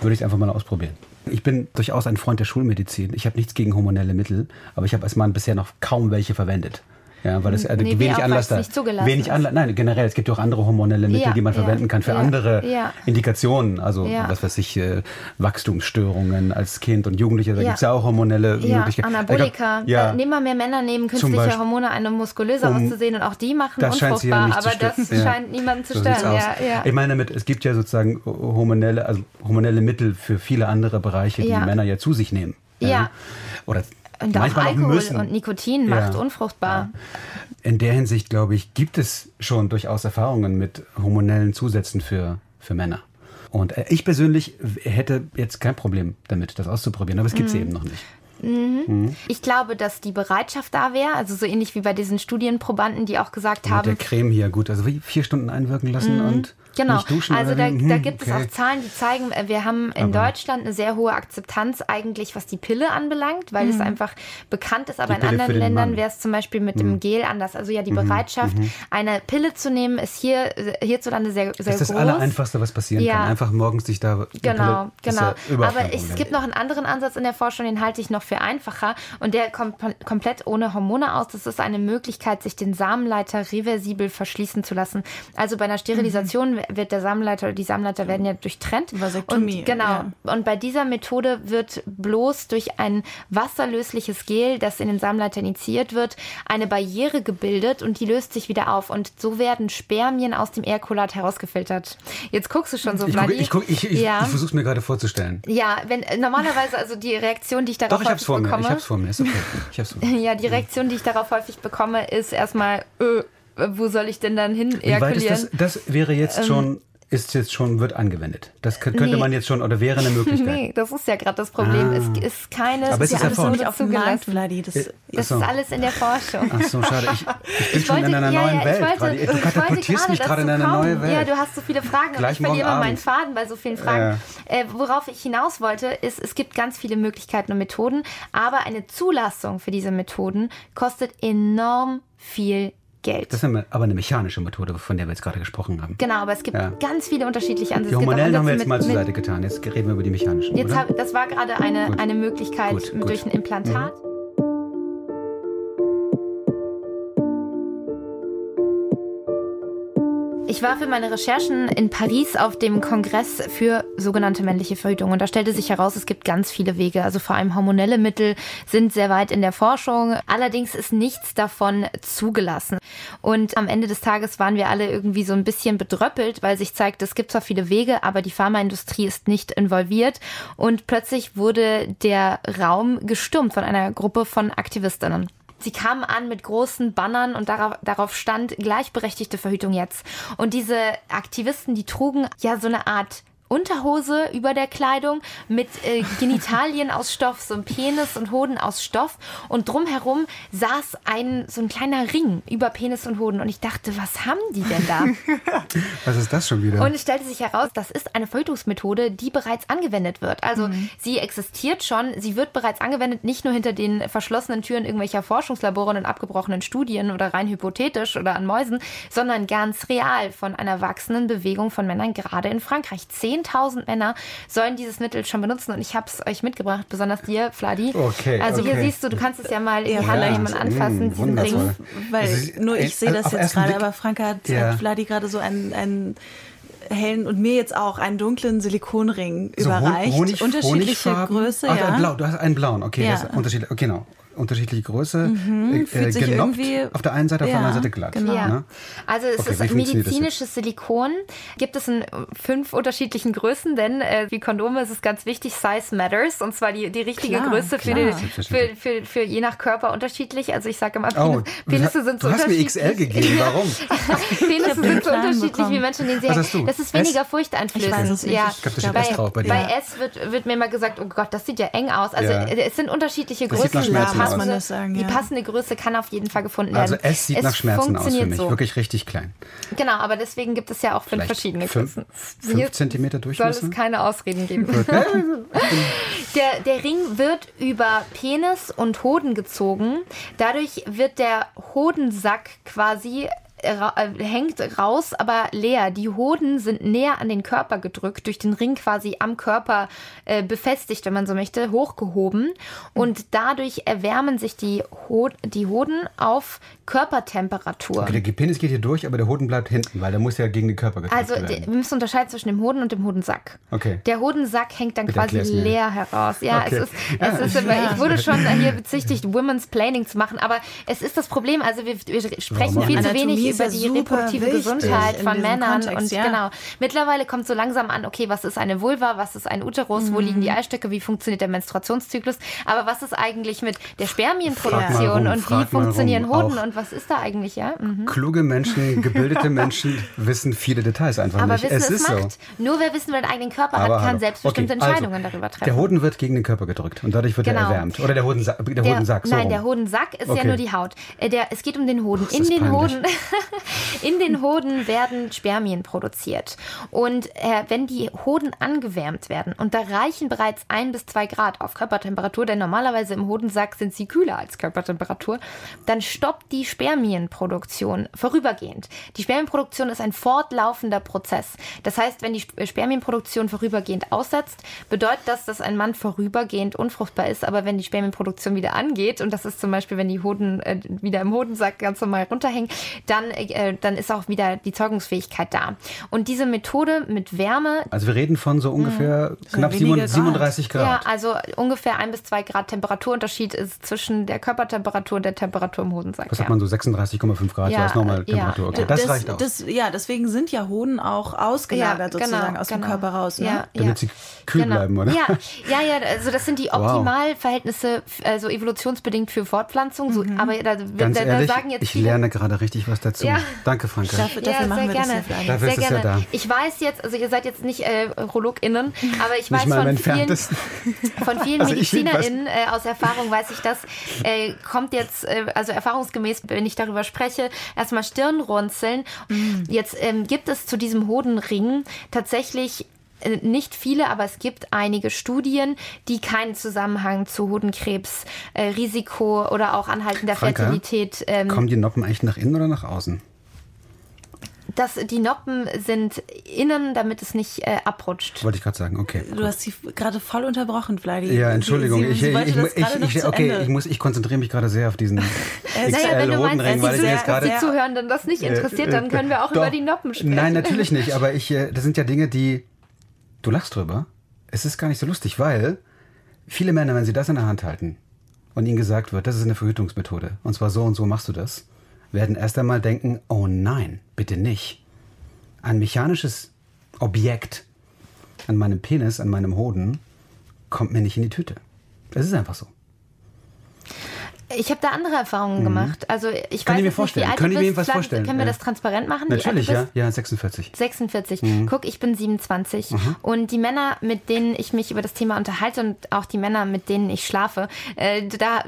würde ich es einfach mal ausprobieren. Ich bin durchaus ein Freund der Schulmedizin. Ich habe nichts gegen hormonelle Mittel, aber ich habe als Mann bisher noch kaum welche verwendet. Ja, weil es äh, nee, wenig Anlass da. Wenig Anlass. Nein, generell, es gibt ja auch andere hormonelle Mittel, ja, die man ja, verwenden kann für ja, andere Indikationen. Also was weiß ich, äh, Wachstumsstörungen als Kind und Jugendlicher, da gibt es ja auch hormonelle Möglichkeiten. Anabolika. Ja. Äh, nehmen wir mehr Männer nehmen künstliche Beispiel, Hormone ein, um muskulöser um, auszusehen und auch die machen das unfruchtbar, aber das scheint niemanden zu stören. So ich meine damit, es gibt ja sozusagen hormonelle, also hormonelle Mittel für viele andere Bereiche, die Männer ja zu sich nehmen. Ja. Oder und auch Alkohol und Nikotin macht ja. unfruchtbar. In der Hinsicht, glaube ich, gibt es schon durchaus Erfahrungen mit hormonellen Zusätzen für, für Männer. Und äh, ich persönlich hätte jetzt kein Problem damit, das auszuprobieren, aber es gibt es mhm. eben noch nicht. Mhm. Mhm. Ich glaube, dass die Bereitschaft da wäre, also so ähnlich wie bei diesen Studienprobanden, die auch gesagt haben. Mit der Creme hier, gut, also vier Stunden einwirken lassen mhm. und Genau, also da, hm, da gibt okay. es auch Zahlen, die zeigen, äh, wir haben in aber Deutschland eine sehr hohe Akzeptanz eigentlich, was die Pille anbelangt, weil mhm. es einfach bekannt ist, aber in anderen Ländern wäre es zum Beispiel mit mhm. dem Gel anders. Also ja, die mhm. Bereitschaft, mhm. eine Pille zu nehmen, ist hier hierzulande sehr, sehr groß. Das ist das Allereinfachste, was passieren ja. kann. Einfach morgens sich da... Genau, Pille, genau. Ja aber es gibt noch einen anderen Ansatz in der Forschung, den halte ich noch für einfacher und der kommt komplett ohne Hormone aus. Das ist eine Möglichkeit, sich den Samenleiter reversibel verschließen zu lassen. Also bei einer Sterilisation mhm wird der Samenleiter oder die Samenleiter werden ja durchtrennt. Vasektomie. Und, genau. Ja. Und bei dieser Methode wird bloß durch ein wasserlösliches Gel, das in den Samenleiter initiiert wird, eine Barriere gebildet und die löst sich wieder auf. Und so werden Spermien aus dem Ejakulat herausgefiltert. Jetzt guckst du schon so, Vladi. Ich, guck, ich, ich, ja. ich versuche es mir gerade vorzustellen. Ja, wenn normalerweise also die Reaktion, die ich darauf Doch, ich hab's vor bekomme, mir. Ich hab's vor mir. Ist okay. Ich hab's vor mir. Ja, die Reaktion, die ich darauf häufig bekomme, ist erstmal, äh, wo soll ich denn dann hin ejakulieren? Das, das, wäre jetzt ähm, schon ist jetzt schon, wird angewendet. Das könnte nee. man jetzt schon, oder wäre eine Möglichkeit. Nee, das ist ja gerade das Problem. Ah. Es ist keine, Aber es ist ja alles nicht auf dem Markt, Vladi. Das, äh, das ist alles in der Forschung. Ach so, schade. Ich, ich bin ich schon wollte, in einer ja, neuen ja, Welt. Wollte, du katapultierst mich gerade in eine neue Welt. Ja, du hast so viele Fragen Gleich und ich verliere immer meinen Faden bei so vielen Fragen. Äh. Äh, worauf ich hinaus wollte, ist, es gibt ganz viele Möglichkeiten und Methoden, aber eine Zulassung für diese Methoden kostet enorm viel Geld. Das ist aber eine mechanische Methode, von der wir jetzt gerade gesprochen haben. Genau, aber es gibt ja. ganz viele unterschiedliche Ansätze. Die hormonellen haben wir jetzt mit, mal zur Seite getan. Jetzt reden wir über die mechanischen. Jetzt hab, das war gerade eine, eine Möglichkeit gut, gut. durch ein Implantat. Mhm. Ich war für meine Recherchen in Paris auf dem Kongress für sogenannte männliche Verhütung und da stellte sich heraus, es gibt ganz viele Wege. Also vor allem hormonelle Mittel sind sehr weit in der Forschung. Allerdings ist nichts davon zugelassen. Und am Ende des Tages waren wir alle irgendwie so ein bisschen bedröppelt, weil sich zeigt, es gibt zwar viele Wege, aber die Pharmaindustrie ist nicht involviert. Und plötzlich wurde der Raum gestürmt von einer Gruppe von Aktivistinnen. Sie kamen an mit großen Bannern und darauf, darauf stand gleichberechtigte Verhütung jetzt. Und diese Aktivisten, die trugen ja so eine Art Unterhose über der Kleidung mit äh, Genitalien aus Stoff, so ein Penis und Hoden aus Stoff und drumherum saß ein so ein kleiner Ring über Penis und Hoden und ich dachte, was haben die denn da? Was ist das schon wieder? Und es stellte sich heraus, das ist eine Verhütungsmethode, die bereits angewendet wird. Also Mhm. sie existiert schon, sie wird bereits angewendet, nicht nur hinter den verschlossenen Türen irgendwelcher Forschungslabore und abgebrochenen Studien oder rein hypothetisch oder an Mäusen, sondern ganz real von einer wachsenden Bewegung von Männern, gerade in Frankreich. 10.000 Männer sollen dieses Mittel schon benutzen und ich habe es euch mitgebracht, besonders dir, Fladi. Okay, also hier okay. siehst du, du kannst es ja mal in die Hand anfassen, Mm, diesen wundervoll. Ring. Weil ist- nur ich sehe das auf jetzt gerade, aber Franka hat, Ja. hat Vladi gerade so einen, einen hellen und mir jetzt auch einen dunklen Silikonring So überreicht. Honig, Unterschiedliche. Größe, Ach, ja. ein Blau, du hast einen blauen, okay, Ja. das ist unterschiedlich, okay, genau. Unterschiedliche Größe, Mhm, äh, fühlt sich genoppt, irgendwie- auf der einen Seite, auf der Ja, anderen Seite glatt. genau. Ja. Ne? Also es Okay, ist medizinisches Silikon. Gibt es in fünf unterschiedlichen Größen, denn äh, wie Kondome ist es ganz wichtig, Size matters. Und zwar die, die richtige Klar, Größe für, klar. die, für, für, für je nach Körper unterschiedlich. Also ich sage immer, Oh, Penis, Penisse sind so du hast mir unterschiedlich. XL gegeben, warum? Penisse sind so unterschiedlich bekommen. wie Menschen, denen sie Was hängen. hast du? Das ist weniger S? furchteinflößend. Ich. Ja. Ich glaub, da steht bei, S drauf bei dir. bei S wird, wird mir immer gesagt, oh Gott, das sieht ja eng aus. Also Ja. es sind unterschiedliche Das sieht Größen. Muss man das sagen, die ja. passende Größe kann auf jeden Fall gefunden werden. Also es sieht es nach Schmerzen aus für funktioniert mich, so. wirklich richtig klein. Genau, aber deswegen gibt es ja auch fünf Vielleicht verschiedene fünf, Größen. fünf Hier Zentimeter Soll Durchmesser? es keine Ausreden geben. Der, der Ring wird über Penis und Hoden gezogen. Dadurch wird der Hodensack quasi hängt raus, aber leer. Die Hoden sind näher an den Körper gedrückt, durch den Ring quasi am Körper äh, befestigt, wenn man so möchte, hochgehoben. Und dadurch erwärmen sich die, Ho die Hoden auf Körpertemperatur. Okay, der Penis geht hier durch, aber der Hoden bleibt hinten, weil der muss ja gegen den Körper gedrückt Also werden. die- wir müssen unterscheiden zwischen dem Hoden und dem Hodensack. Okay. Der Hodensack hängt dann Bitte quasi leer heraus. Ja, Okay. es ist, es ist immer, ich wurde schon hier bezichtigt, Women's Planning zu machen, aber es ist das Problem, also wir, wir sprechen machen viel zu wenig Ist über ja die reproduktive Gesundheit von Männern Kontext, und ja. genau. Mittlerweile kommt so langsam an, okay, was ist eine Vulva, was ist ein Uterus, wo liegen die Eistöcke, wie funktioniert der Menstruationszyklus, aber was ist eigentlich mit der Spermienproduktion rum, und wie funktionieren rum, Hoden und was ist da eigentlich, ja? Mhm. Kluge Menschen, gebildete Menschen wissen viele Details einfach Aber nicht. wissen es es ist macht. so. Nur wer Wissen über den eigenen Körper Aber hat, kann selbstbestimmte Okay, also, Entscheidungen darüber treffen. Der Hoden wird gegen den Körper gedrückt und dadurch wird er Genau. erwärmt. Oder der Hodensack, der Hodensack so Nein, rum. der Hodensack ist ja Okay. nur die Haut. Äh, Der, es geht um den Hoden. ist In den. Hoden, in den Hoden werden Spermien produziert. Und äh, wenn die Hoden angewärmt werden, und da reichen bereits ein bis zwei Grad auf Körpertemperatur, denn normalerweise im Hodensack sind sie kühler als Körpertemperatur, dann stoppt die Spermienproduktion vorübergehend. Die Spermienproduktion ist ein fortlaufender Prozess. Das heißt, wenn die Sp- Spermienproduktion vorübergehend aussetzt, bedeutet das, dass ein Mann vorübergehend unfruchtbar ist. Aber wenn die Spermienproduktion wieder angeht, und das ist zum Beispiel, wenn die Hoden äh, wieder im Hodensack ganz normal runterhängen, dann, äh, dann ist auch wieder die Zeugungsfähigkeit da. Und diese Methode mit Wärme Also wir reden von so ungefähr knapp wenige 37 Grad. ja, also ungefähr ein bis zwei Grad Temperaturunterschied ist zwischen der Körpertemperatur und der Temperatur im Hodensack. Was ja. hat man so 36,5 Grad so Ja, als normale ja. Temperatur? Okay, das, das, reicht aus. Das, ja, deswegen sind ja Hoden auch ausgelagert Ja, genau, sozusagen aus dem genau. Körper raus. Ne? Ja, Damit sie kühl Genau. bleiben, oder? Ja, ja, ja, also das sind die Wow. Optimalverhältnisse, also evolutionsbedingt für Fortpflanzung. So, aber da, Ganz da, da ehrlich, sagen jetzt ich viele, lerne gerade richtig was dazu. Ja. Danke, Franka. Dafür, dafür ja, machen sehr wir gerne. das ja vielleicht. Dafür ist sehr es ja gerne. da. Ich weiß jetzt, also ihr seid jetzt nicht äh, RologInnen, aber ich weiß von vielen, von vielen Also MedizinerInnen äh, aus Erfahrung weiß ich das, äh, kommt jetzt, äh, also erfahrungsgemäß, wenn ich darüber spreche, erstmal Stirnrunzeln. Jetzt ähm, gibt es zu diesem Hodenring tatsächlich nicht viele, aber es gibt einige Studien, die keinen Zusammenhang zu Hodenkrebs, äh, Risiko oder auch anhaltender Franka, Fertilität ähm, Kommen die Noppen eigentlich nach innen oder nach außen? dass die Noppen sind innen, damit es nicht äh, abrutscht. Wollte ich gerade sagen, okay. Du hast sie gerade voll unterbrochen, Vladi. Ja, Entschuldigung. Sie, sie, ich, sie ich, das ich, gerade ich, okay, ich, muss, ich konzentriere mich gerade sehr auf diesen Naja, wenn du meinst, XL-Hodenring, weil dass ich dass die gerade... Zuhörenden das nicht interessiert, dann können wir auch Doch. über die Noppen sprechen. Nein, natürlich nicht, aber ich, äh, das sind ja Dinge, die... Du lachst drüber. Es ist gar nicht so lustig, weil viele Männer, wenn sie das in der Hand halten und ihnen gesagt wird, das ist eine Verhütungsmethode, und zwar so und so machst du das, werden erst einmal denken, oh nein, bitte nicht. Ein mechanisches Objekt an meinem Penis, an meinem Hoden, kommt mir nicht in die Tüte. Es ist einfach so. Ich habe da andere Erfahrungen mhm. gemacht. Also ich Kann weiß ich mir vorstellen. Nicht, Können ich mir was vorstellen? Können wir das transparent machen? Natürlich, ja. Ja, 46. 46. Mhm. Guck, ich bin 27. Mhm. Und die Männer, mit denen ich mich über das Thema unterhalte und auch die Männer, mit denen ich schlafe, äh, da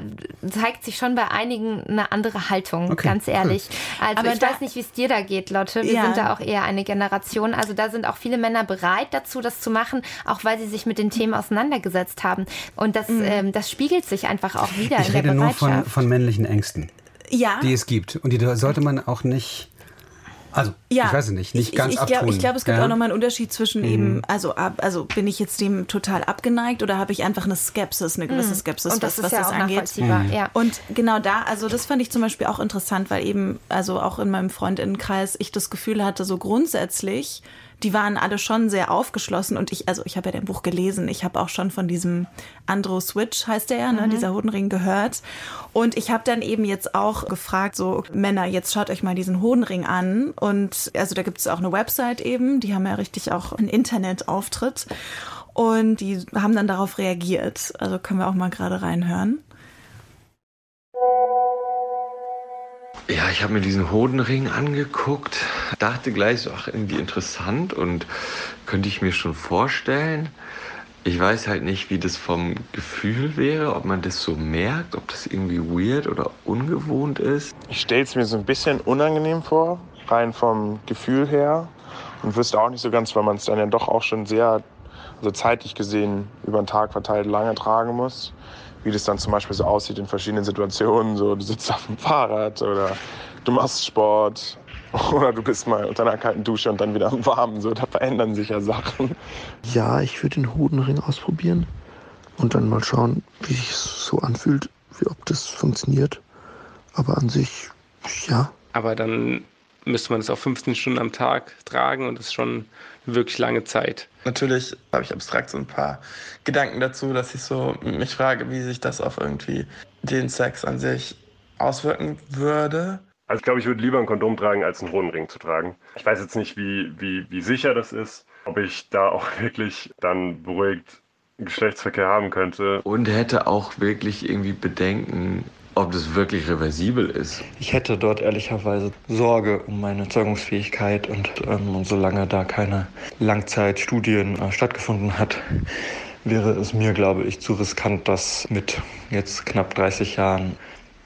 zeigt sich schon bei einigen eine andere Haltung, okay. ganz ehrlich. Cool. Also Aber ich weiß nicht, wie es dir da geht, Lotte. Wir ja. sind da auch eher eine Generation. Also da sind auch viele Männer bereit dazu, das zu machen, auch weil sie sich mit den Themen auseinandergesetzt haben. Und das, mhm. ähm, das spiegelt sich einfach auch wieder ich in der Bereitschaft. Von, von männlichen Ängsten. Ja. Die es gibt. Und die sollte man auch nicht also, ja, ich weiß es nicht, nicht ganz ich, ich glaub, Ich glaube, es gibt ja. auch nochmal einen Unterschied zwischen mhm. eben, also, also bin ich jetzt dem total abgeneigt oder habe ich einfach eine Skepsis, eine gewisse mhm. Skepsis, Und das was, ist ja das angeht. Mhm. Ja. Und genau da, also das fand ich zum Beispiel auch interessant, weil eben, also auch in meinem Freundinnenkreis ich das Gefühl hatte, so grundsätzlich die waren alle schon sehr aufgeschlossen und ich, also ich habe ja dein Buch gelesen, ich habe auch schon von diesem Andro Switch, heißt der ja, ne, mhm. dieser Hodenring gehört. Und ich habe dann eben jetzt auch gefragt, so Männer, jetzt schaut euch mal diesen Hodenring an. Und also da gibt es auch eine Website eben, die haben ja richtig auch einen Internetauftritt. Und die haben dann darauf reagiert. Also können wir auch mal gerade reinhören. Ja, ich habe mir diesen Hodenring angeguckt, dachte gleich so, ach, irgendwie interessant und könnte ich mir schon vorstellen. Ich weiß halt nicht, wie das vom Gefühl wäre, ob man das so merkt, ob das irgendwie weird oder ungewohnt ist. Ich stelle es mir so ein bisschen unangenehm vor, rein vom Gefühl her. Und wüsste auch nicht so ganz, weil man es dann ja doch auch schon sehr, also zeitlich gesehen, über den Tag verteilt lange tragen muss wie das dann zum Beispiel so aussieht in verschiedenen Situationen. So, du sitzt auf dem Fahrrad oder du machst Sport oder du bist mal unter einer kalten Dusche und dann wieder am Warmen. So, da verändern sich ja Sachen. Ja, ich würde den Hodenring ausprobieren und dann mal schauen, wie sich so anfühlt, wie ob das funktioniert. Aber an sich, ja. Aber dann müsste man es auch 15 Stunden am Tag tragen und das ist schon eine wirklich lange Zeit. Natürlich habe ich abstrakt so ein paar Gedanken dazu, dass ich so mich frage, wie sich das auf irgendwie den Sex an sich auswirken würde. Also ich glaube, ich würde lieber ein Kondom tragen, als einen Hodenring zu tragen. Ich weiß jetzt nicht, wie, wie, wie sicher das ist, ob ich da auch wirklich dann beruhigt Geschlechtsverkehr haben könnte. Und hätte auch wirklich irgendwie Bedenken, ob das wirklich reversibel ist. Ich hätte dort ehrlicherweise Sorge um meine Zeugungsfähigkeit und, ähm, und solange da keine Langzeitstudien äh, stattgefunden hat, wäre es mir, glaube ich, zu riskant, das mit jetzt knapp 30 Jahren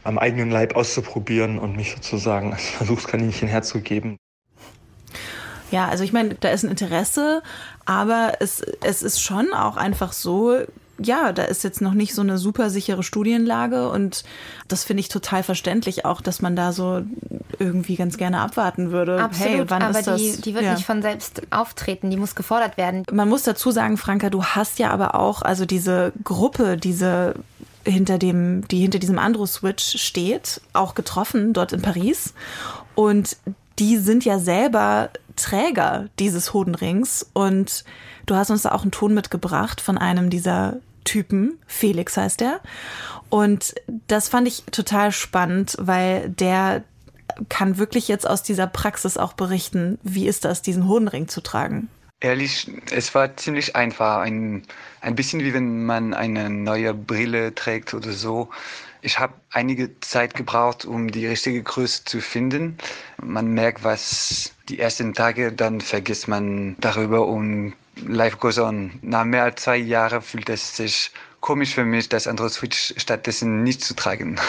am eigenen Leib auszuprobieren und mich sozusagen als Versuchskaninchen herzugeben. Ja, also ich meine, da ist ein Interesse, aber es, es ist schon auch einfach so, ja, da ist jetzt noch nicht so eine super sichere Studienlage und das finde ich total verständlich auch, dass man da so irgendwie ganz gerne abwarten würde. Absolut, hey, wann aber ist das? Die, die wird ja. nicht von selbst auftreten, die muss gefordert werden. Man muss dazu sagen, Franka, du hast ja aber auch, also diese Gruppe, diese hinter dem, die hinter diesem Andro-Switch steht, auch getroffen dort in Paris. Und die sind ja selber Träger dieses Hodenrings und Du hast uns da auch einen Ton mitgebracht von einem dieser Typen. Felix heißt er. Und das fand ich total spannend, weil der kann wirklich jetzt aus dieser Praxis auch berichten, wie ist das, diesen Hodenring zu tragen. Ehrlich, es war ziemlich einfach. Ein, ein bisschen wie wenn man eine neue Brille trägt oder so. Ich habe einige Zeit gebraucht, um die richtige Größe zu finden. Man merkt was die ersten Tage, dann vergisst man darüber und life goes on. Nach mehr als zwei Jahren fühlt es sich komisch für mich, das andere Switch stattdessen nicht zu tragen.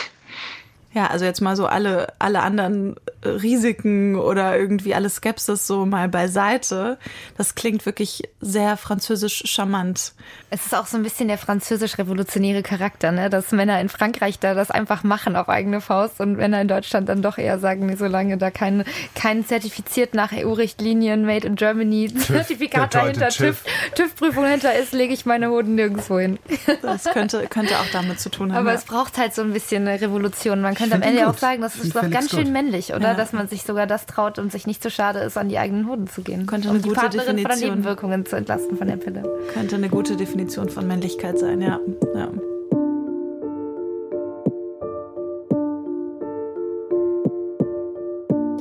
Ja, also jetzt mal so alle, alle anderen Risiken oder irgendwie alle Skepsis so mal beiseite. Das klingt wirklich sehr französisch charmant. Es ist auch so ein bisschen der französisch-revolutionäre Charakter, ne? dass Männer in Frankreich da das einfach machen auf eigene Faust und Männer in Deutschland dann doch eher sagen, nee, solange da kein, kein zertifiziert nach EU-Richtlinien Made in Germany Zertifikat dahinter, TÜV-Prüfung TÜV hinter ist, lege ich meine Hoden nirgendwo hin. Das könnte, könnte auch damit zu tun haben. Aber ja. es braucht halt so ein bisschen eine Revolution. Man könnte am Ende auch sagen, das ist doch ganz schön männlich, oder? Ja. Dass man sich sogar das traut und sich nicht zu so schade ist, an die eigenen Hoden zu gehen. Könnte eine um gute Definition von Nebenwirkungen zu entlasten von der Pille. Könnte eine gute Definition von Männlichkeit sein, ja. ja.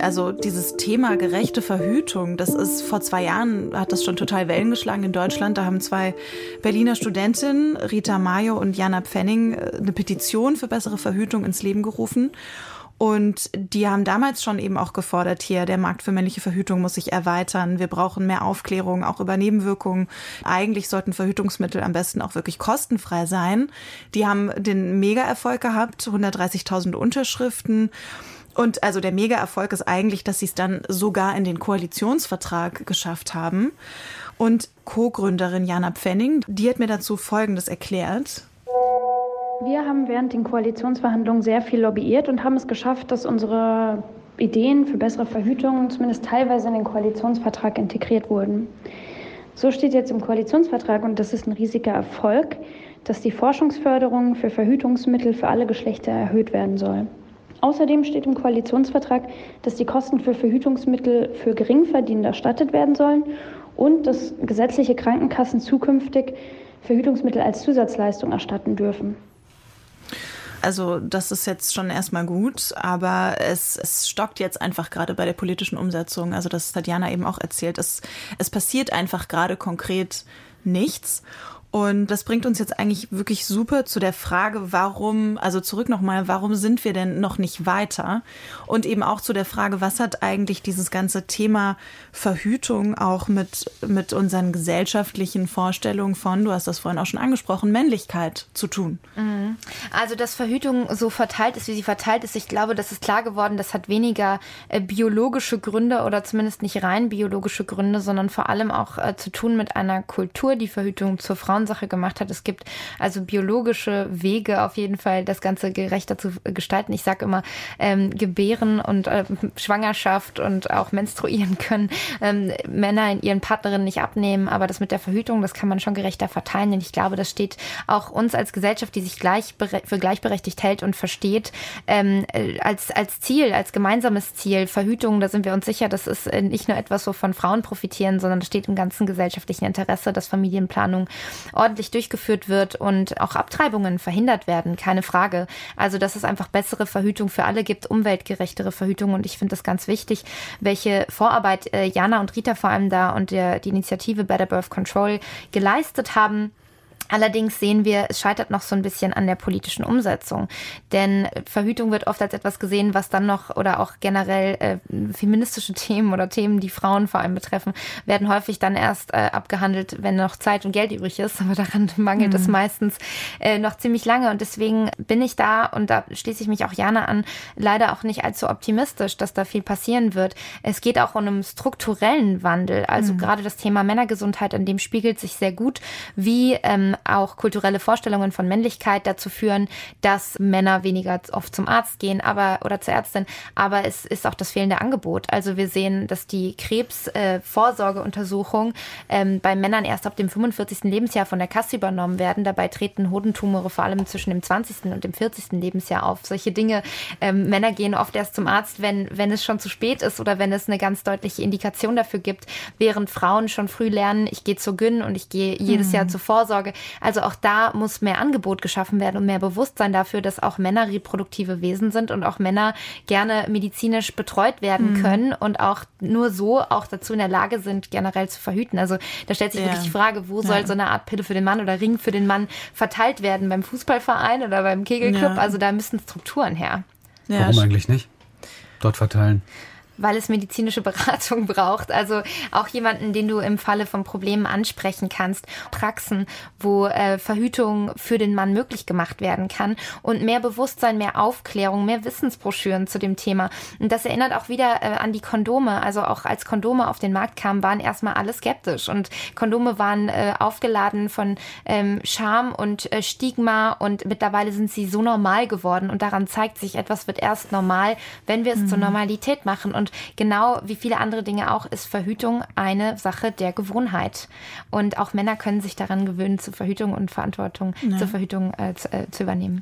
Also dieses Thema gerechte Verhütung, das ist vor zwei Jahren, hat das schon total Wellen geschlagen in Deutschland. Da haben zwei Berliner Studentinnen, Rita Mayo und Jana Pfenning, äh, eine Petition für bessere Verhütung ins Leben gerufen. Und die haben damals schon eben auch gefordert, hier, der Markt für männliche Verhütung muss sich erweitern. Wir brauchen mehr Aufklärung, auch über Nebenwirkungen. Eigentlich sollten Verhütungsmittel am besten auch wirklich kostenfrei sein. Die haben den Mega-Erfolg gehabt, 130.000 Unterschriften. Und also der Mega-Erfolg ist eigentlich, dass sie es dann sogar in den Koalitionsvertrag geschafft haben. Und Co-Gründerin Jana Pfenning, die hat mir dazu Folgendes erklärt. Wir haben während den Koalitionsverhandlungen sehr viel lobbyiert und haben es geschafft, dass unsere Ideen für bessere Verhütung zumindest teilweise in den Koalitionsvertrag integriert wurden. So steht jetzt im Koalitionsvertrag, und das ist ein riesiger Erfolg, dass die Forschungsförderung für Verhütungsmittel für alle Geschlechter erhöht werden soll. Außerdem steht im Koalitionsvertrag, dass die Kosten für Verhütungsmittel für Geringverdienende erstattet werden sollen und dass gesetzliche Krankenkassen zukünftig Verhütungsmittel als Zusatzleistung erstatten dürfen. Also das ist jetzt schon erstmal gut, aber es, es stockt jetzt einfach gerade bei der politischen Umsetzung. Also das hat Jana eben auch erzählt. Es, es passiert einfach gerade konkret nichts. Und das bringt uns jetzt eigentlich wirklich super zu der Frage, warum, also zurück nochmal, warum sind wir denn noch nicht weiter? Und eben auch zu der Frage, was hat eigentlich dieses ganze Thema Verhütung auch mit, mit unseren gesellschaftlichen Vorstellungen von, du hast das vorhin auch schon angesprochen, Männlichkeit zu tun? Mhm. Also, dass Verhütung so verteilt ist, wie sie verteilt ist, ich glaube, das ist klar geworden, das hat weniger äh, biologische Gründe oder zumindest nicht rein biologische Gründe, sondern vor allem auch äh, zu tun mit einer Kultur, die Verhütung zur Frauen Frauensache gemacht hat. Es gibt also biologische Wege auf jeden Fall, das Ganze gerechter zu gestalten. Ich sage immer, ähm, Gebären und äh, Schwangerschaft und auch menstruieren können ähm, Männer in ihren Partnerinnen nicht abnehmen, aber das mit der Verhütung, das kann man schon gerechter verteilen. Denn ich glaube, das steht auch uns als Gesellschaft, die sich gleich für gleichberechtigt hält und versteht, ähm, als, als Ziel, als gemeinsames Ziel. Verhütung, da sind wir uns sicher, das ist äh, nicht nur etwas, wovon Frauen profitieren, sondern das steht im ganzen gesellschaftlichen Interesse, dass Familienplanung ordentlich durchgeführt wird und auch Abtreibungen verhindert werden, keine Frage. Also, dass es einfach bessere Verhütung für alle gibt, umweltgerechtere Verhütung. Und ich finde das ganz wichtig, welche Vorarbeit äh, Jana und Rita vor allem da und der, die Initiative Better Birth Control geleistet haben Allerdings sehen wir, es scheitert noch so ein bisschen an der politischen Umsetzung. Denn Verhütung wird oft als etwas gesehen, was dann noch oder auch generell äh, feministische Themen oder Themen, die Frauen vor allem betreffen, werden häufig dann erst äh, abgehandelt, wenn noch Zeit und Geld übrig ist. Aber daran mangelt mhm. es meistens äh, noch ziemlich lange. Und deswegen bin ich da, und da schließe ich mich auch Jana an, leider auch nicht allzu optimistisch, dass da viel passieren wird. Es geht auch um einen strukturellen Wandel. Also mhm. gerade das Thema Männergesundheit, an dem spiegelt sich sehr gut, wie ähm, auch kulturelle Vorstellungen von Männlichkeit dazu führen, dass Männer weniger oft zum Arzt gehen, aber oder zur Ärztin. Aber es ist auch das fehlende Angebot. Also wir sehen, dass die Krebsvorsorgeuntersuchung äh, ähm, bei Männern erst ab dem 45. Lebensjahr von der Kasse übernommen werden. Dabei treten Hodentumore vor allem zwischen dem 20. und dem 40. Lebensjahr auf. Solche Dinge. Ähm, Männer gehen oft erst zum Arzt, wenn, wenn es schon zu spät ist oder wenn es eine ganz deutliche Indikation dafür gibt, während Frauen schon früh lernen, ich gehe zur Gyn und ich gehe jedes mhm. Jahr zur Vorsorge. Also auch da muss mehr Angebot geschaffen werden und mehr Bewusstsein dafür, dass auch Männer reproduktive Wesen sind und auch Männer gerne medizinisch betreut werden mhm. können und auch nur so auch dazu in der Lage sind, generell zu verhüten. Also da stellt sich ja. wirklich die Frage, wo soll ja. so eine Art Pille für den Mann oder Ring für den Mann verteilt werden? Beim Fußballverein oder beim Kegelclub? Ja. Also da müssen Strukturen her. Warum eigentlich nicht? Dort verteilen weil es medizinische Beratung braucht. Also auch jemanden, den du im Falle von Problemen ansprechen kannst. Praxen, wo äh, Verhütung für den Mann möglich gemacht werden kann und mehr Bewusstsein, mehr Aufklärung, mehr Wissensbroschüren zu dem Thema. Und das erinnert auch wieder äh, an die Kondome. Also auch als Kondome auf den Markt kamen, waren erstmal alle skeptisch und Kondome waren äh, aufgeladen von ähm, Scham und äh, Stigma und mittlerweile sind sie so normal geworden und daran zeigt sich, etwas wird erst normal, wenn wir es mhm. zur Normalität machen. Und und genau wie viele andere Dinge auch ist Verhütung eine Sache der Gewohnheit. Und auch Männer können sich daran gewöhnen, zur Verhütung und Verantwortung ja. zur Verhütung äh, zu, äh, zu übernehmen.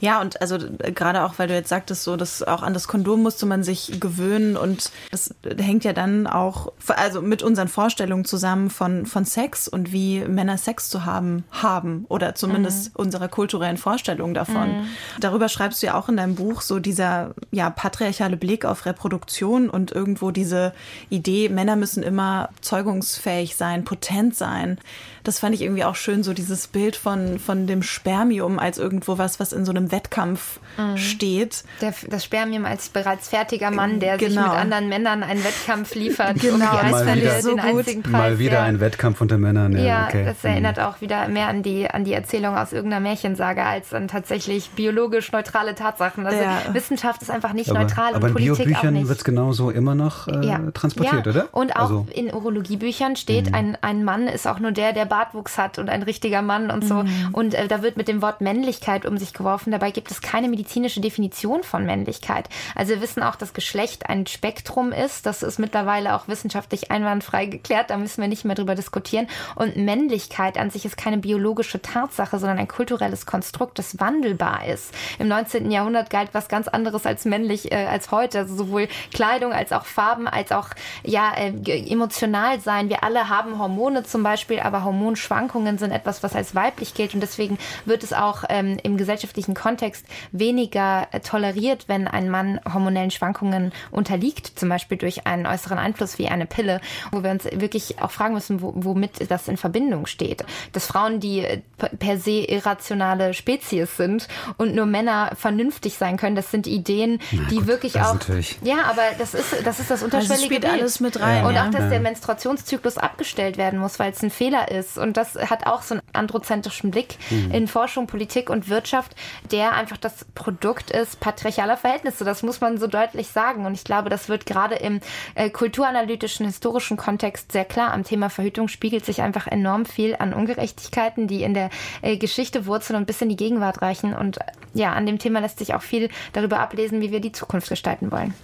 Ja, und also äh, gerade auch, weil du jetzt sagtest, so, dass auch an das Kondom musste man sich gewöhnen und das hängt ja dann auch, also mit unseren Vorstellungen zusammen von, von Sex und wie Männer Sex zu haben, haben oder zumindest mhm. unserer kulturellen Vorstellung davon. Mhm. Darüber schreibst du ja auch in deinem Buch so dieser, ja, patriarchale Blick auf Reproduktion und irgendwo diese Idee, Männer müssen immer zeugungsfähig sein, potent sein. Das fand ich irgendwie auch schön, so dieses Bild von, von dem Spermium als irgendwo was, was in so einem Wettkampf mhm. steht. Der, das Spermium als bereits fertiger Mann, der genau. sich mit anderen Männern einen Wettkampf liefert, genau. um die Eisfälle so den einzigen Preis. Mal wieder ja. ein Wettkampf unter Männern. Ja, ja okay. das erinnert mhm. auch wieder mehr an die, an die Erzählung aus irgendeiner Märchensage als an tatsächlich biologisch neutrale Tatsachen. Also ja. Wissenschaft ist einfach nicht aber, neutral aber und Politik in Biobüchern wird es genauso immer noch äh, transportiert, oder? Und auch also. in Urologiebüchern steht, mhm. ein, ein Mann ist auch nur der, der Bartwuchs hat und ein richtiger Mann und so. Mhm. Und äh, da wird mit dem Wort Männlichkeit um sich geworfen. Dabei gibt es keine medizinische Definition von Männlichkeit. Also wir wissen auch, dass Geschlecht ein Spektrum ist. Das ist mittlerweile auch wissenschaftlich einwandfrei geklärt. Da müssen wir nicht mehr drüber diskutieren. Und Männlichkeit an sich ist keine biologische Tatsache, sondern ein kulturelles Konstrukt, das wandelbar ist. Im 19. Jahrhundert galt was ganz anderes als männlich äh, als heute. Also sowohl Kleidung als auch Farben, als auch ja äh, emotional sein. Wir alle haben Hormone zum Beispiel, aber Hormonschwankungen sind etwas, was als weiblich gilt und deswegen wird es auch ähm, im gesellschaftlichen Kontext weniger äh, toleriert, wenn ein Mann hormonellen Schwankungen unterliegt, zum Beispiel durch einen äußeren Einfluss wie eine Pille, wo wir uns wirklich auch fragen müssen, wo, womit das in Verbindung steht. Dass Frauen, die äh, per se irrationale Spezies sind und nur Männer vernünftig sein können, das sind Ideen, Na die gut, wirklich auch. Natürlich. Ja, aber das ist das ist das unterschwellige also spielt alles mit rein. Und auch, dass ja. der Menstruationszyklus abgestellt werden muss, weil es ein Fehler ist. Und das hat auch so einen androzentrischen Blick mhm. in Forschung, Politik und Wirtschaft, der einfach das Produkt ist patriarchaler Verhältnisse. Das muss man so deutlich sagen. Und ich glaube, das wird gerade im äh, kulturanalytischen, historischen Kontext sehr klar. Am Thema Verhütung spiegelt sich einfach enorm viel an Ungerechtigkeiten, die in der äh, Geschichte wurzeln und bis in die Gegenwart reichen. Und äh, ja, an dem Thema lässt sich auch viel darüber ablesen, wie wir die Zukunft gestalten wollen.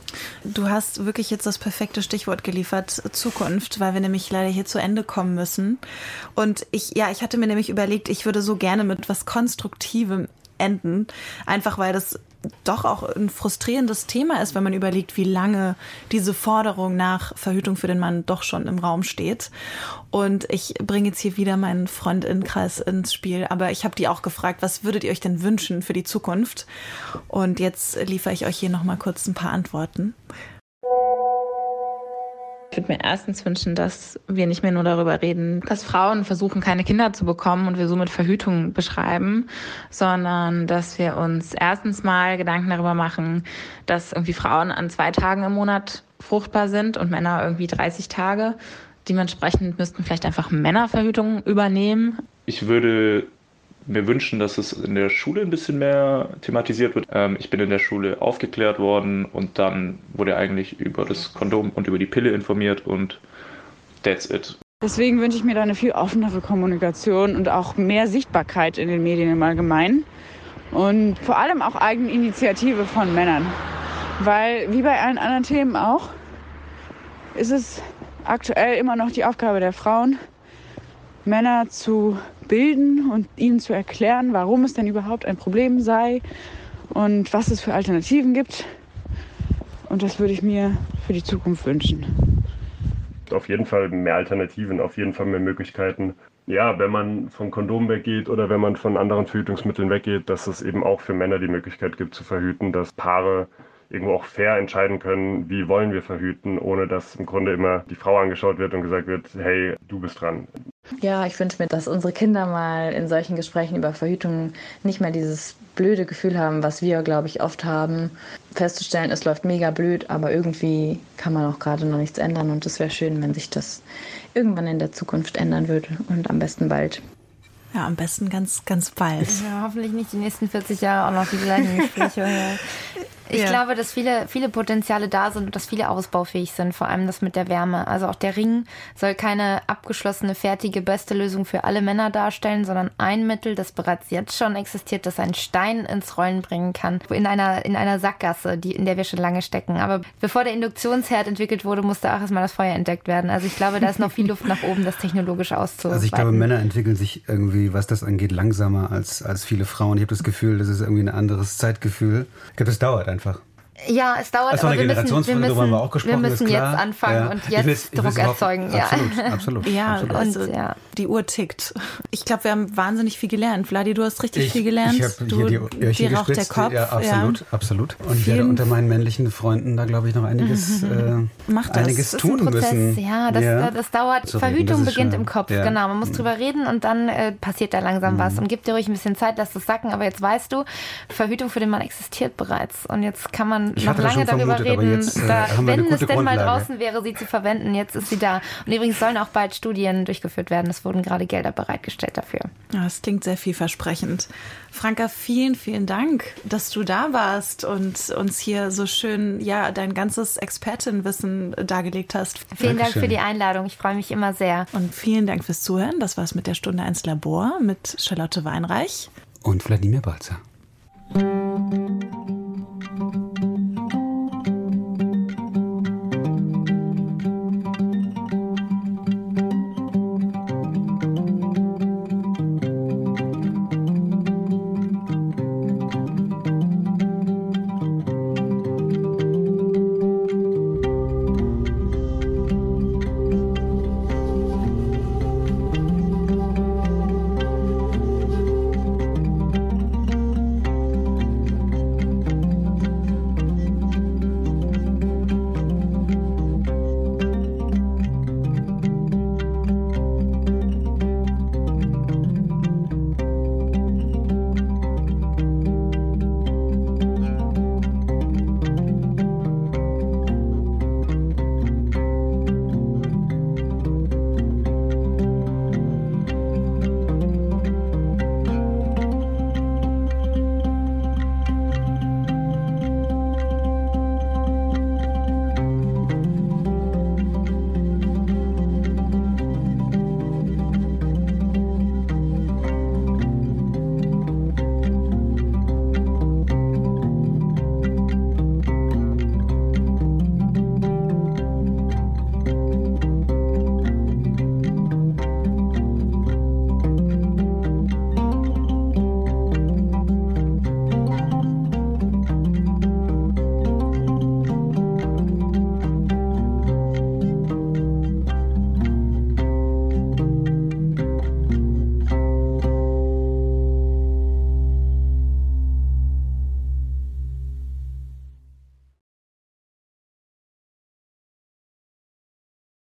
Du hast wirklich jetzt das perfekte Stichwort geliefert, Zukunft, weil wir nämlich leider hier zu Ende kommen müssen. Und ich, ja, ich hatte mir nämlich überlegt, ich würde so gerne mit was Konstruktivem enden, einfach weil das doch auch ein frustrierendes Thema ist, wenn man überlegt, wie lange diese Forderung nach Verhütung für den Mann doch schon im Raum steht. Und ich bringe jetzt hier wieder meinen Freundinnenkreis ins Spiel, aber ich habe die auch gefragt, was würdet ihr euch denn wünschen für die Zukunft? Und jetzt liefere ich euch hier noch mal kurz ein paar Antworten. Ich würde mir erstens wünschen, dass wir nicht mehr nur darüber reden, dass Frauen versuchen, keine Kinder zu bekommen und wir somit Verhütung beschreiben, sondern dass wir uns erstens mal Gedanken darüber machen, dass irgendwie Frauen an zwei Tagen im Monat fruchtbar sind und Männer irgendwie 30 Tage. Dementsprechend müssten vielleicht einfach Männer Verhütung übernehmen. Ich würde mir wünschen, dass es in der Schule ein bisschen mehr thematisiert wird. Ähm, ich bin in der Schule aufgeklärt worden und dann wurde eigentlich über das Kondom und über die Pille informiert und that's it. Deswegen wünsche ich mir da eine viel offenere Kommunikation und auch mehr Sichtbarkeit in den Medien im Allgemeinen und vor allem auch Eigeninitiative von Männern. Weil, wie bei allen anderen Themen auch, ist es aktuell immer noch die Aufgabe der Frauen, Männer zu bilden und ihnen zu erklären, warum es denn überhaupt ein Problem sei und was es für Alternativen gibt. Und das würde ich mir für die Zukunft wünschen. Auf jeden Fall mehr Alternativen, auf jeden Fall mehr Möglichkeiten. Ja, wenn man von Kondom weggeht oder wenn man von anderen Verhütungsmitteln weggeht, dass es eben auch für Männer die Möglichkeit gibt zu verhüten, dass Paare irgendwo auch fair entscheiden können, wie wollen wir verhüten, ohne dass im Grunde immer die Frau angeschaut wird und gesagt wird, hey, du bist dran. Ja, ich wünsche mir, dass unsere Kinder mal in solchen Gesprächen über Verhütung nicht mehr dieses blöde Gefühl haben, was wir, glaube ich, oft haben, festzustellen, es läuft mega blöd, aber irgendwie kann man auch gerade noch nichts ändern und es wäre schön, wenn sich das irgendwann in der Zukunft ändern würde und am besten bald. Ja, am besten ganz, ganz bald. Ja, hoffentlich nicht die nächsten 40 Jahre auch noch die gleichen Gespräche. Ich ja. glaube, dass viele, viele Potenziale da sind und dass viele ausbaufähig sind, vor allem das mit der Wärme. Also auch der Ring soll keine abgeschlossene, fertige, beste Lösung für alle Männer darstellen, sondern ein Mittel, das bereits jetzt schon existiert, das einen Stein ins Rollen bringen kann. In einer, in einer Sackgasse, die, in der wir schon lange stecken. Aber bevor der Induktionsherd entwickelt wurde, musste auch erstmal das Feuer entdeckt werden. Also ich glaube, da ist noch viel Luft nach oben, das technologisch auszuweiten. Also ich glaube, Männer entwickeln sich irgendwie, was das angeht, langsamer als, als viele Frauen. Ich habe das Gefühl, das ist irgendwie ein anderes Zeitgefühl. Ich glaube, das dauert einfach. einfach. Ja, es dauert, das aber wir müssen, wir müssen, wir auch gesprochen, wir müssen jetzt anfangen ja. und jetzt will, Druck erzeugen. Ja. Absolut, absolut. Ja, absolut. Also, ja, die Uhr tickt. Ich glaube, wir haben wahnsinnig viel gelernt. Vladi, du hast richtig ich, viel gelernt. Ich habe hier die Öhrchen raucht der Kopf. Ja, absolut, ja. absolut. Und ich werde unter meinen männlichen Freunden da, glaube ich, noch einiges, mhm. äh, Macht das. einiges das tun Prozess. müssen. Ja, das, ja. das dauert. Zu Verhütung das beginnt schön. im Kopf. Genau, man muss drüber reden und dann äh, passiert da langsam mhm. was. Und gib dir ruhig ein bisschen Zeit, lass das sacken. Aber jetzt weißt du, Verhütung für den Mann existiert bereits. Und jetzt kann man ich noch lange darüber vermutet, reden, jetzt, äh, da, wenn es denn Grundlage. mal draußen wäre, sie zu verwenden. Jetzt ist sie da. Und übrigens sollen auch bald Studien durchgeführt werden. Es wurden gerade Gelder bereitgestellt dafür. Ja, das klingt sehr vielversprechend. Franka, vielen, vielen Dank, dass du da warst und uns hier so schön ja dein ganzes Expertenwissen dargelegt hast. Vielen Dankeschön. Dank für die Einladung. Ich freue mich immer sehr. Und vielen Dank fürs Zuhören. Das war es mit der Stunde ins Labor mit Charlotte Weinreich und Wladimir Balzer.